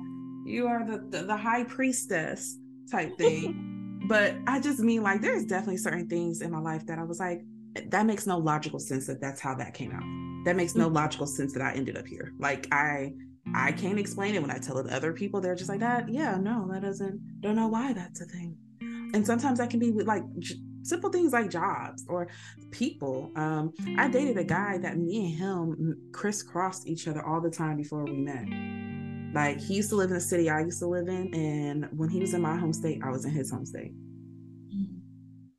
you are the, the, the high priestess type thing. but I just mean like there's definitely certain things in my life that I was like, that makes no logical sense that that's how that came out that makes no mm-hmm. logical sense that I ended up here. Like I I can't explain it when I tell it to other people. They're just like that. Yeah, no, that doesn't. Don't know why that's a thing. And sometimes that can be with like j- simple things like jobs or people. Um, I dated a guy that me and him crisscrossed each other all the time before we met. Like he used to live in the city I used to live in, and when he was in my home state, I was in his home state.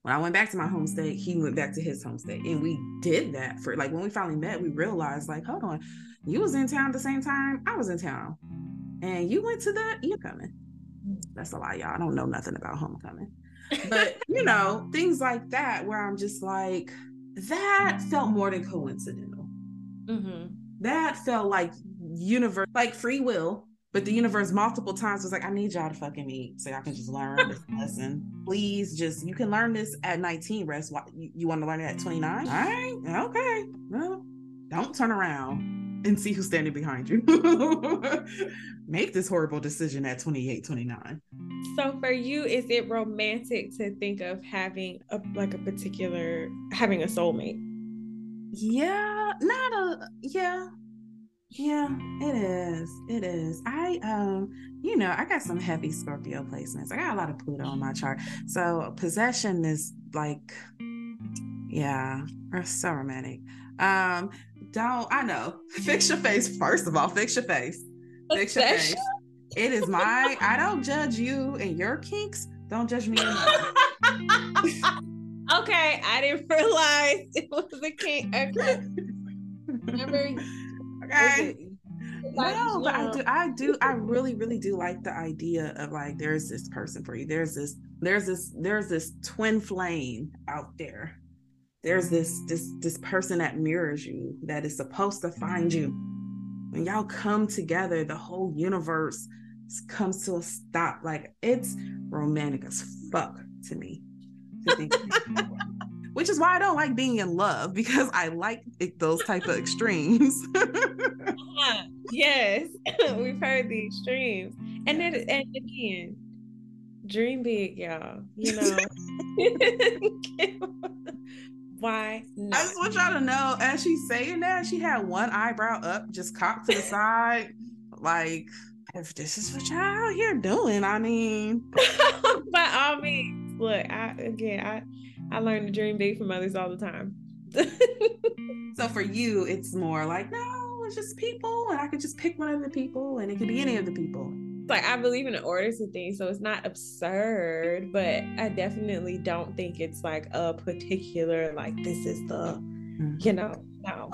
When I went back to my home state, he went back to his home state. And we did that for like when we finally met, we realized, like, hold on, you was in town at the same time I was in town. And you went to the you coming. That's a lie, y'all. I don't know nothing about homecoming. But you know, things like that where I'm just like, that felt more than coincidental. Mm-hmm. That felt like universe, like free will but the universe multiple times was like, I need y'all to fucking meet so y'all can just learn this lesson. Please, just you can learn this at 19, Ress. You, you want to learn it at 29? All right, okay. Well, don't turn around and see who's standing behind you. Make this horrible decision at 28, 29. So for you, is it romantic to think of having a like a particular having a soulmate? Yeah, not a yeah, yeah, it is. It is. I um, you know, I got some heavy Scorpio placements. I got a lot of Pluto on my chart. So possession is like yeah, or so romantic. Um, don't I know. Fix your face, first of all. Fix your face. Fix your face. It is my I don't judge you and your kinks. Don't judge me. okay, I didn't realize it was a kink. Okay. Remember okay. no, but I do, I do, I really, really do like the idea of like there's this person for you. There's this, there's this, there's this twin flame out there. There's this, this, this person that mirrors you that is supposed to find you. When y'all come together, the whole universe comes to a stop. Like it's romantic as fuck to me. To which is why I don't like being in love because I like those type of extremes. uh-huh. Yes, we've heard the extremes, and then and again, dream big, y'all. You know. why not? I just want y'all to know, as she's saying that, she had one eyebrow up, just cocked to the side, like if this is what y'all out here doing, I mean, by all means, look, I again, I I learn to dream big from others all the time. so for you, it's more like, no, it's just people, and I could just pick one of the people, and it could be any of the people. Like I believe in the orders of things, so it's not absurd, but I definitely don't think it's like a particular like this is the, mm-hmm. you know, no.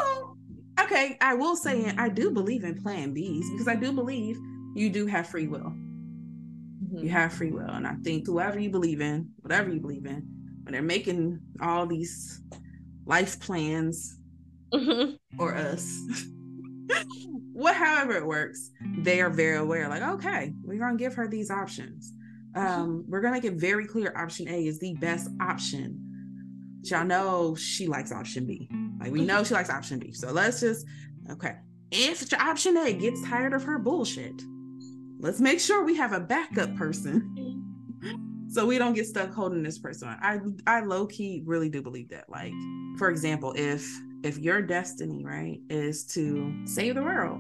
okay, I will say I do believe in Plan Bs because I do believe you do have free will. Mm-hmm. You have free will. And I think whoever you believe in, whatever you believe in, when they're making all these life plans mm-hmm. for us, what however it works, they are very aware, like, okay, we're gonna give her these options. Mm-hmm. Um, we're gonna make it very clear option A is the best option. Y'all know she likes option B. Like we know she likes option B. So let's just okay. If option A gets tired of her bullshit, let's make sure we have a backup person so we don't get stuck holding this person i i low-key really do believe that like for example if if your destiny right is to save the world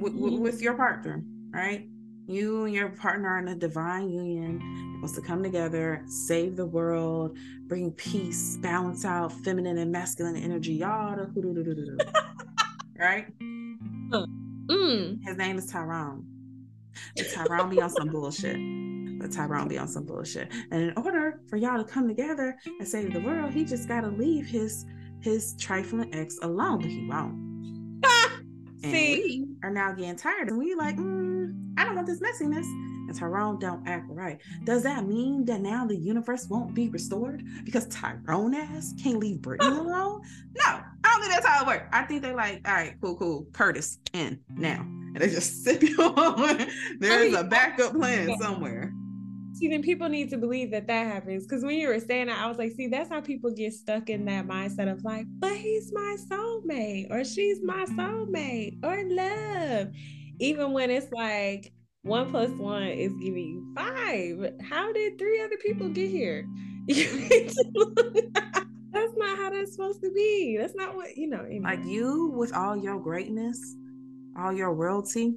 w- w- mm-hmm. with your partner right you and your partner are in a divine union supposed to come together save the world bring peace balance out feminine and masculine energy y'all right mm. his name is tyrone Tyrone be on some bullshit. But Tyrone be on some bullshit. And in order for y'all to come together and save the world, he just gotta leave his his trifling ex alone, but he won't. and See? we are now getting tired, and we like, mm, I don't want this messiness. And Tyrone don't act right. Does that mean that now the universe won't be restored because Tyrone ass can't leave Brittany alone? No, I don't think that's how it works. I think they like, all right, cool, cool. Curtis in now and they just sip you on. There's a backup plan somewhere. See, then people need to believe that that happens. Because when you were saying that, I was like, see, that's how people get stuck in that mindset of like, but he's my soulmate, or she's my soulmate, or love. Even when it's like one plus one is giving you five. How did three other people get here? that's not how that's supposed to be. That's not what, you know. Anyway. Like you with all your greatness all your royalty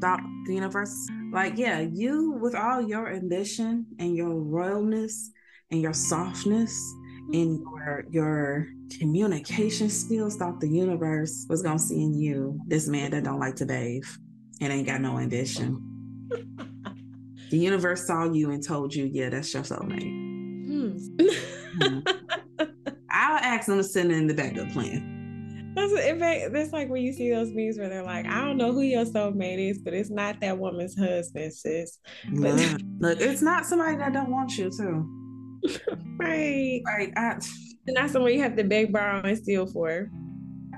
throughout the universe. Like, yeah, you with all your ambition and your royalness and your softness and your your communication skills thought the universe was gonna see in you this man that don't like to bathe and ain't got no ambition. the universe saw you and told you, yeah, that's your soulmate. Hmm. hmm. I'll ask them to send in the backup plan. That's it. That's like when you see those memes where they're like, "I don't know who your soulmate is, but it's not that woman's husband, sis." But yeah. look, it's not somebody that don't want you to. right. Right. I... And not someone you have to beg, borrow, and steal for.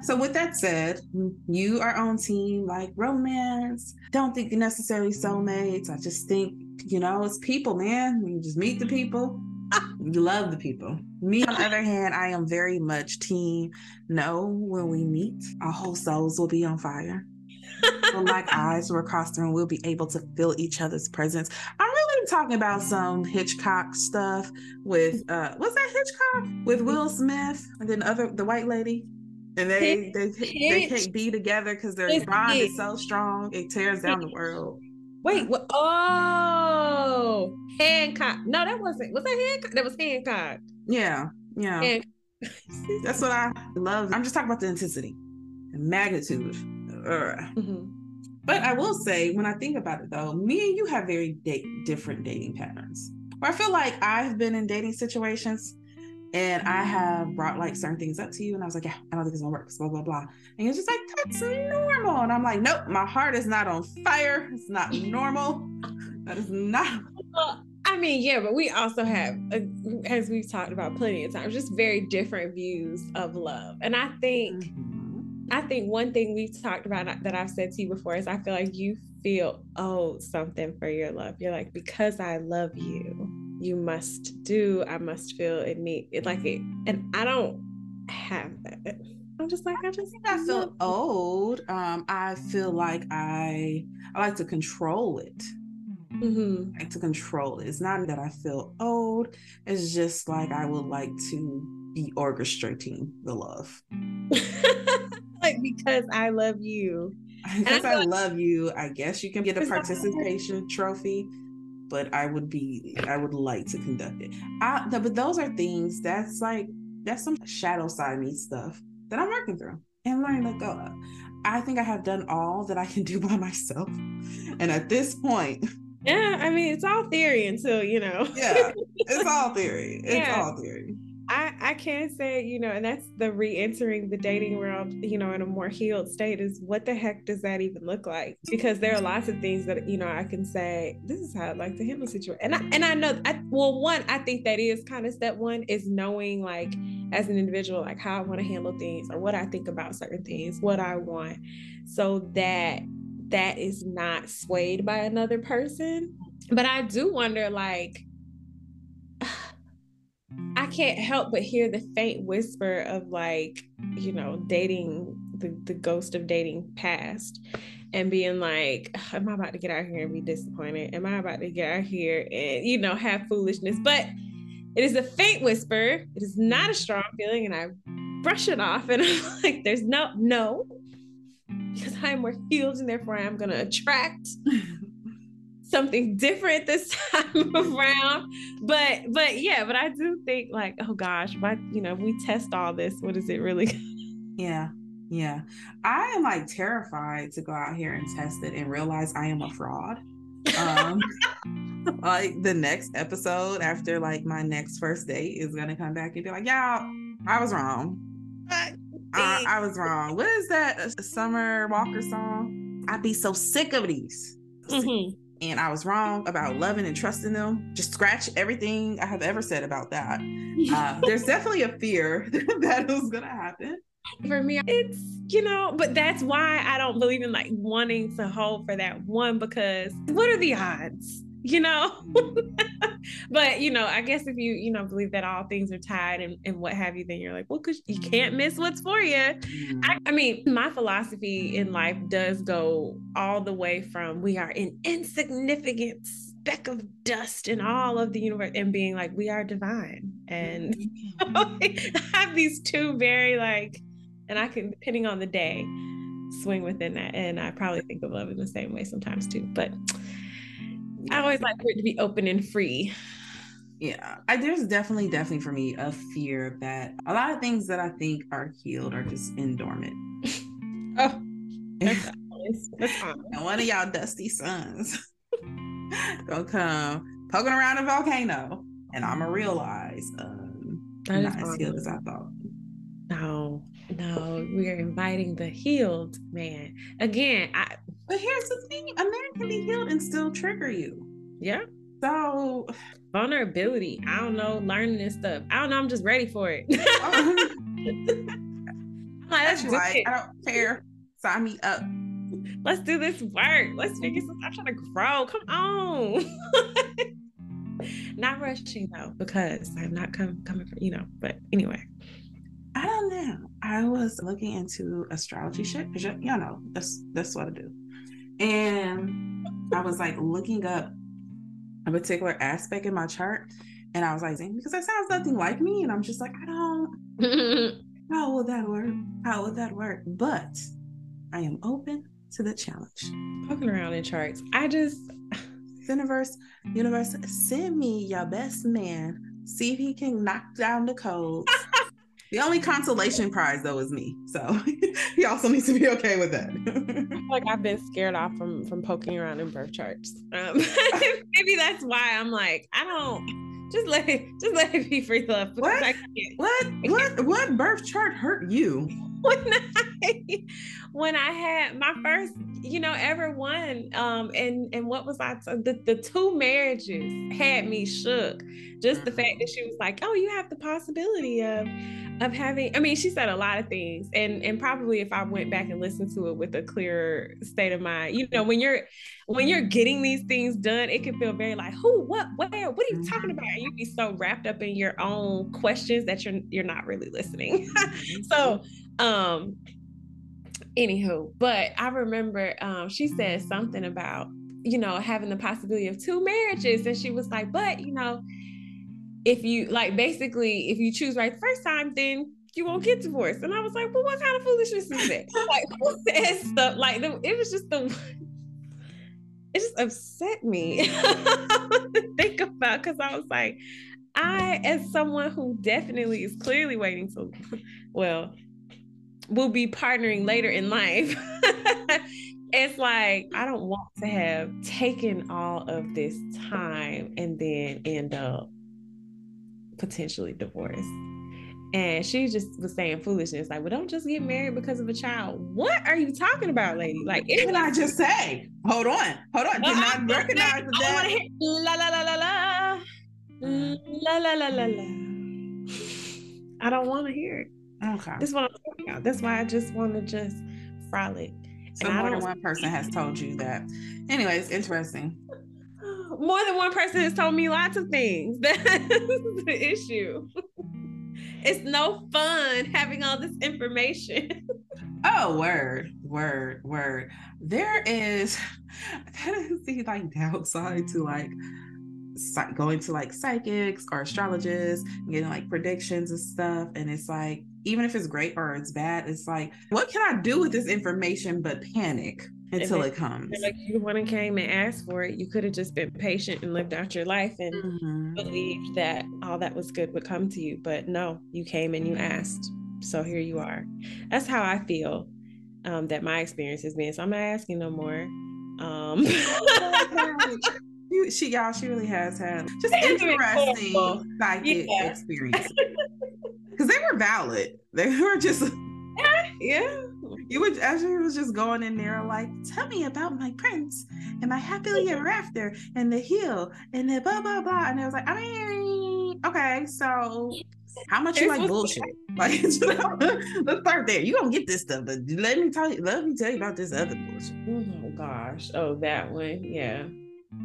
So with that said, you are on team like romance. Don't think necessarily soulmates. I just think, you know, it's people, man. You just meet the people love the people. Me, on the other hand, I am very much team. No, when we meet, our whole souls will be on fire. like eyes cross the room, we'll be able to feel each other's presence. I'm really talking about some Hitchcock stuff with uh what's that Hitchcock with Will Smith and then other the white lady. And they they they can't be together because their bond is so strong it tears down the world. Wait, what? Oh, Hancock. No, that wasn't. Was that Hancock? That was Hancock. Yeah, yeah. And- That's what I love. I'm just talking about the intensity, the magnitude. Mm-hmm. But I will say, when I think about it, though, me and you have very date different dating patterns. Where I feel like I've been in dating situations and I have brought like certain things up to you, and I was like, yeah, I don't think it's gonna work, blah blah blah. And you're just like, that's normal, and I'm like, nope, my heart is not on fire. It's not normal. That is not. Well, I mean, yeah, but we also have, uh, as we've talked about plenty of times, just very different views of love, and I think. Mm-hmm. I think one thing we've talked about that I've said to you before is I feel like you feel oh something for your love. You're like because I love you, you must do. I must feel it need it like it, and I don't have that. I'm just like I just I feel old. Um, I feel like I I like to control it. Mm-hmm. I like to control it. It's not that I feel old. It's just like I would like to be orchestrating the love. like because I love you. Because I, I love you, I guess you can get a participation trophy but I would be I would like to conduct it. I, but those are things that's like that's some shadow side me stuff that I'm working through and learning to go of. I think I have done all that I can do by myself, and at this point. Yeah, I mean it's all theory until you know. yeah, it's all theory. It's yeah. all theory. I, I can say, you know, and that's the re-entering the dating world, you know, in a more healed state is what the heck does that even look like? Because there are lots of things that, you know, I can say, this is how I'd like to handle situation. And I and I know I well, one, I think that is kind of step one is knowing like as an individual, like how I want to handle things or what I think about certain things, what I want. So that that is not swayed by another person. But I do wonder like I can't help but hear the faint whisper of like, you know, dating the, the ghost of dating past and being like, am I about to get out here and be disappointed? Am I about to get out here and, you know, have foolishness? But it is a faint whisper. It is not a strong feeling. And I brush it off and I'm like, there's no, no, because I'm more healed and therefore I'm going to attract something different this time around. But but yeah, but I do think like, oh gosh, but you know, we test all this, what is it really? Yeah. Yeah. I am like terrified to go out here and test it and realize I am a fraud. Um like the next episode after like my next first date is gonna come back and be like, y'all, I was wrong. I, I was wrong. What is that Summer Walker song? I'd be so sick of these. Mm-hmm and I was wrong about loving and trusting them. Just scratch everything I have ever said about that. Uh, there's definitely a fear that was gonna happen. For me, it's you know, but that's why I don't believe in like wanting to hold for that one because what are the odds? You know? But you know i guess if you you know believe that all things are tied and, and what have you then you're like well because you can't miss what's for you I, mm-hmm. I mean my philosophy in life does go all the way from we are an insignificant speck of dust in all of the universe and being like we are divine. And mm-hmm. i have these two very like and i can depending on the day swing within that. And i probably think of love in the same way sometimes too. But I always like for it to be open and free. Yeah, I, there's definitely, definitely for me a fear that a lot of things that I think are healed are just in dormant. oh, that's that's and one of y'all dusty sons gonna come poking around a volcano, and I'm gonna realize um, I'm not as healed as I thought. No, no, we are inviting the healed man again. I but here's the thing a man can be healed and still trigger you. Yeah. So vulnerability. I don't know, learning this stuff. I don't know. I'm just ready for it. Let's like, that's right. I don't care. Sign me up. Let's do this work. Let's figure some. I'm trying to grow. Come on. not rushing though, because I'm not com- coming from you know. But anyway. I don't know. I was looking into astrology shit because you know that's that's what I do. And I was like looking up a particular aspect in my chart. And I was like, because that sounds nothing like me. And I'm just like, I don't, how would that work? How would that work? But I am open to the challenge. Poking around in charts. I just, universe, universe, send me your best man. See if he can knock down the codes. The only consolation prize though is me. So he also needs to be okay with that. like I've been scared off from from poking around in birth charts. Um, maybe that's why I'm like, I don't just let it just let it be free love. What? What what what birth chart hurt you? When I when I had my first, you know, ever one, um, and and what was I? T- the the two marriages had me shook. Just the fact that she was like, "Oh, you have the possibility of." of having i mean she said a lot of things and and probably if i went back and listened to it with a clearer state of mind you know when you're when you're getting these things done it can feel very like who what where what are you talking about and you'd be so wrapped up in your own questions that you're you're not really listening so um anywho but i remember um she said something about you know having the possibility of two marriages and she was like but you know if you like basically if you choose right the first time, then you won't get divorced. And I was like, well, what kind of foolishness is that? like who says stuff like the, it was just the it just upset me to think about because I was like, I, as someone who definitely is clearly waiting to, well, will be partnering later in life. it's like I don't want to have taken all of this time and then end up potentially divorced. And she just was saying foolishness, like, well, don't just get married because of a child. What are you talking about, lady? Like, what did I just say? Hold on, hold on. Did not recognize that. La la la la la. Mm. La la la la la. I don't want to hear it. Okay. This is what I'm talking about. That's why I just want to just frolic. So and more than one person has told you that. Anyways, interesting. More than one person has told me lots of things. That's the issue. It's no fun having all this information. oh, word, word, word. There is that is the like downside to like going to like psychics or astrologists and getting like predictions and stuff and it's like even if it's great or it's bad it's like what can i do with this information but panic until it comes? like you who came and asked for it you could have just been patient and lived out your life and mm-hmm. believed that all that was good would come to you but no you came and you asked. So here you are. That's how i feel um, that my experience has been so i'm not asking no more. Um she y'all, she really has had just interesting psychic yeah. experience because they were valid. They were just yeah. yeah. You would actually was just going in there like, tell me about my prince and my happily ever after and the hill and the blah blah blah. And I was like, I mean, okay, so how much you like bullshit? Like, let's start there. You gonna get this stuff, but let me tell you, let me tell you about this other bullshit. Oh gosh, oh that one, yeah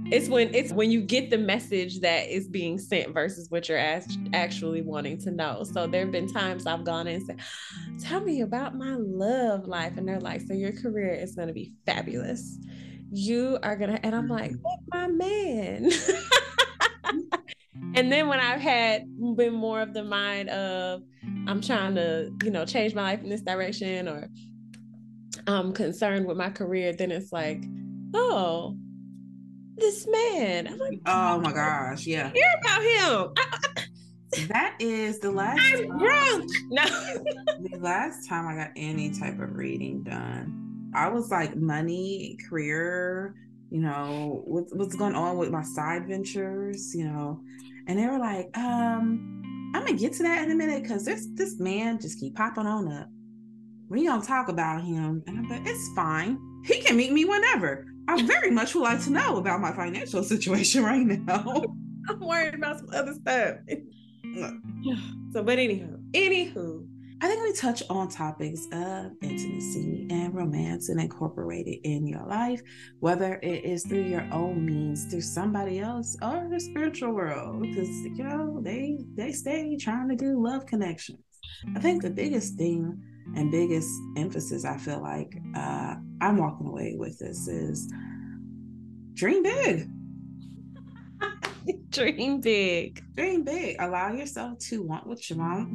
it's when it's when you get the message that is being sent versus what you're actually wanting to know. So there have been times i've gone in and said tell me about my love life and they're like so your career is going to be fabulous. You are gonna and i'm like oh, my man? And then when i've had been more of the mind of i'm trying to you know change my life in this direction or i'm concerned with my career then it's like oh this man. I'm like, oh my gosh, yeah. Hear about him. that is the last. I'm time, broke. No. the last time I got any type of reading done, I was like money, career, you know, what's what's going on with my side ventures, you know, and they were like, um. I'm gonna get to that in a minute because this this man just keep popping on up. We don't talk about him, and I'm like, it's fine. He can meet me whenever. I very much would like to know about my financial situation right now. I'm worried about some other stuff. so, but anywho, anywho, I think we touch on topics of intimacy and romance and incorporate it in your life, whether it is through your own means, through somebody else, or the spiritual world, because you know they they stay trying to do love connections. I think the biggest thing and biggest emphasis I feel like uh, I'm walking away with this is dream big. dream big. Dream big. Allow yourself to want what you want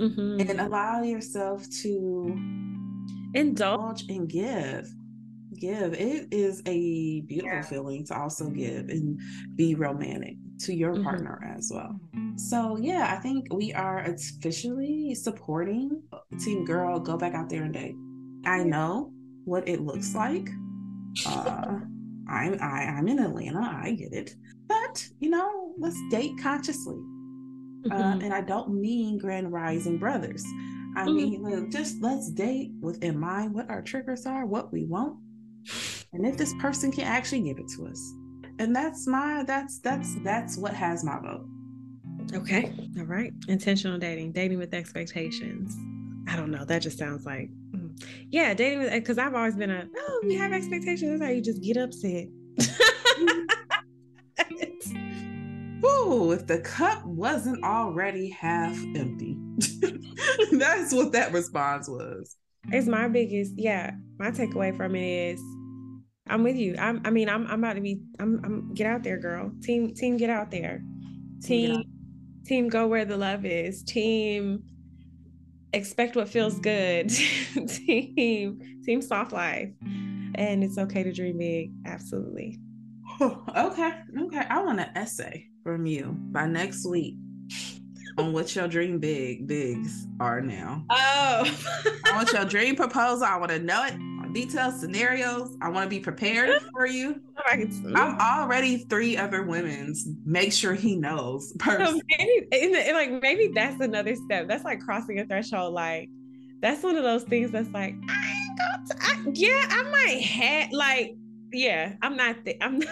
mm-hmm. and allow yourself to indulge and give. Give. It is a beautiful yeah. feeling to also give and be romantic to your mm-hmm. partner as well. So yeah, I think we are officially supporting Team Girl. Go back out there and date. I know what it looks like. Uh, I'm I, I'm in Atlanta. I get it, but you know, let's date consciously. Uh, mm-hmm. Uh, and I don't mean Grand Rising Brothers. I mm-hmm. mean, look, just let's date with in mind what our triggers are, what we want, and if this person can actually give it to us and that's my that's that's that's what has my vote okay all right intentional dating dating with expectations i don't know that just sounds like mm. yeah dating with because i've always been a oh you have expectations that's how you just get upset Ooh, if the cup wasn't already half empty. That's what that response was. It's my biggest, yeah. My takeaway from it is I'm with you. I'm, I mean, I'm, I'm about to be. I'm, I'm. Get out there, girl. Team, team, get out there. Team, team, go where the love is. Team, expect what feels good. team, team, soft life, and it's okay to dream big. Absolutely. okay, okay. I want an essay from you by next week on what your dream big bigs are now. Oh, I want your dream proposal. I want to know it detailed scenarios. I want to be prepared for you. I'm already three other women's. Make sure he knows. So maybe, and like maybe that's another step. That's like crossing a threshold. Like that's one of those things that's like I ain't got to. I, yeah, I might have like yeah. I'm not. Th- I'm. Not,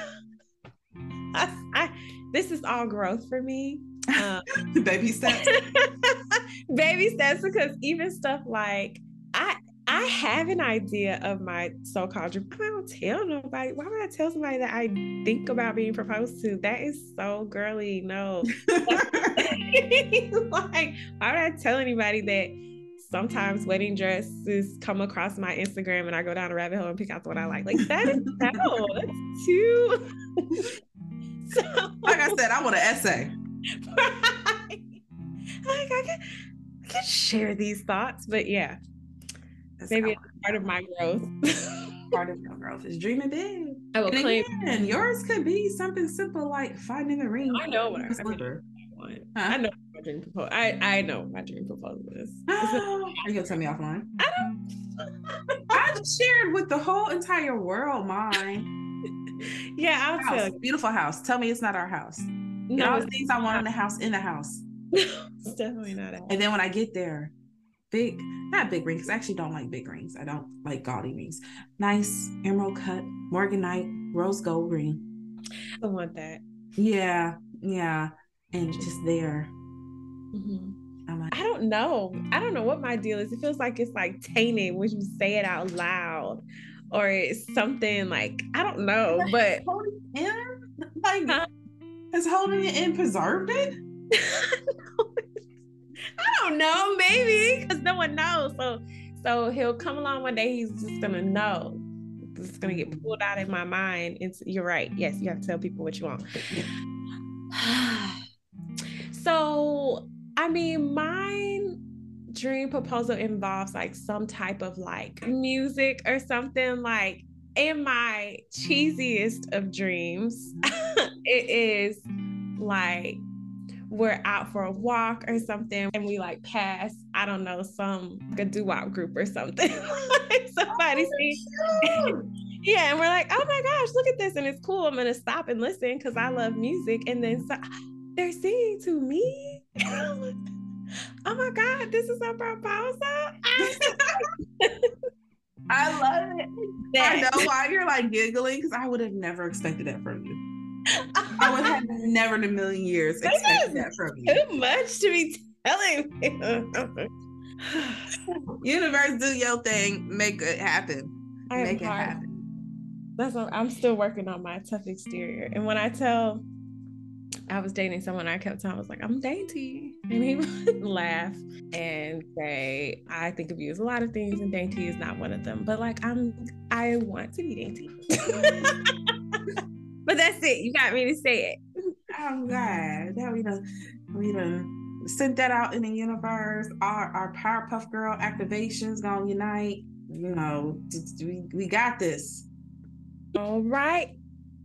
I, I, this is all growth for me. Um, baby steps. baby steps because even stuff like I have an idea of my so-called dream. I don't tell nobody. Why would I tell somebody that I think about being proposed to? That is so girly. No. like, why would I tell anybody that sometimes wedding dresses come across my Instagram and I go down a rabbit hole and pick out the one I like? Like that is no, that's too. so, like I said, I want an essay. Right. Like I can, I can share these thoughts, but yeah, maybe it's part of my growth. part of your growth is dreaming big. I will and claim. Again, yours could be something simple like finding a ring. I know what I, I, mean, huh? I know my dream proposal. I I know my dream proposal is. Are you gonna tell me offline? I don't. I just shared with the whole entire world mine. Yeah, I'll house, tell you. Beautiful house. Tell me it's not our house. No, all the things I want in the house in the house. it's definitely not. And then when I get there, big, not big rings. I actually don't like big rings. I don't like gaudy rings. Nice emerald cut, morganite, rose gold ring. I want that. Yeah, yeah, and just there. Mm-hmm. Like, I don't know. I don't know what my deal is. It feels like it's like tainted when you say it out loud, or it's something like I don't know. But in like, has holding it in preserved it? I don't know, maybe because no one knows. So, so he'll come along one day. He's just gonna know. It's gonna get pulled out of my mind. It's you're right. Yes, you have to tell people what you want. so, I mean, mine dream proposal involves like some type of like music or something like in my cheesiest of dreams it is like we're out for a walk or something and we like pass, I don't know, some like a doo-wop group or something. like somebody oh, Yeah, and we're like, oh my gosh, look at this. And it's cool. I'm gonna stop and listen because I love music. And then so, they're singing to me. oh my God, this is a proposal. I love it. That. I know why you're like giggling because I would have never expected that from you. I would have never in a million years expected that from you. Too much to be telling me. Universe, do your thing. Make it happen. I Make it hard. happen. That's what I'm still working on my tough exterior. And when I tell I was dating someone, I kept telling I was like, I'm dainty. And he would laugh and say, I think of you as a lot of things, and dainty is not one of them. But like I'm I want to be dainty. But that's it. You got me to say it. Oh God. Now we done we done sent that out in the universe. Our our Powerpuff Girl activations gonna unite. You know, we, we got this. All right,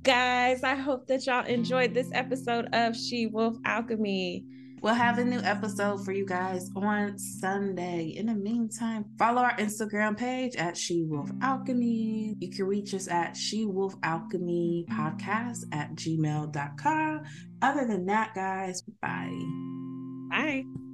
guys. I hope that y'all enjoyed this episode of She Wolf Alchemy. We'll have a new episode for you guys on Sunday. In the meantime, follow our Instagram page at She Wolf Alchemy. You can reach us at She Wolf Alchemy Podcast at gmail.com. Other than that, guys, bye. Bye.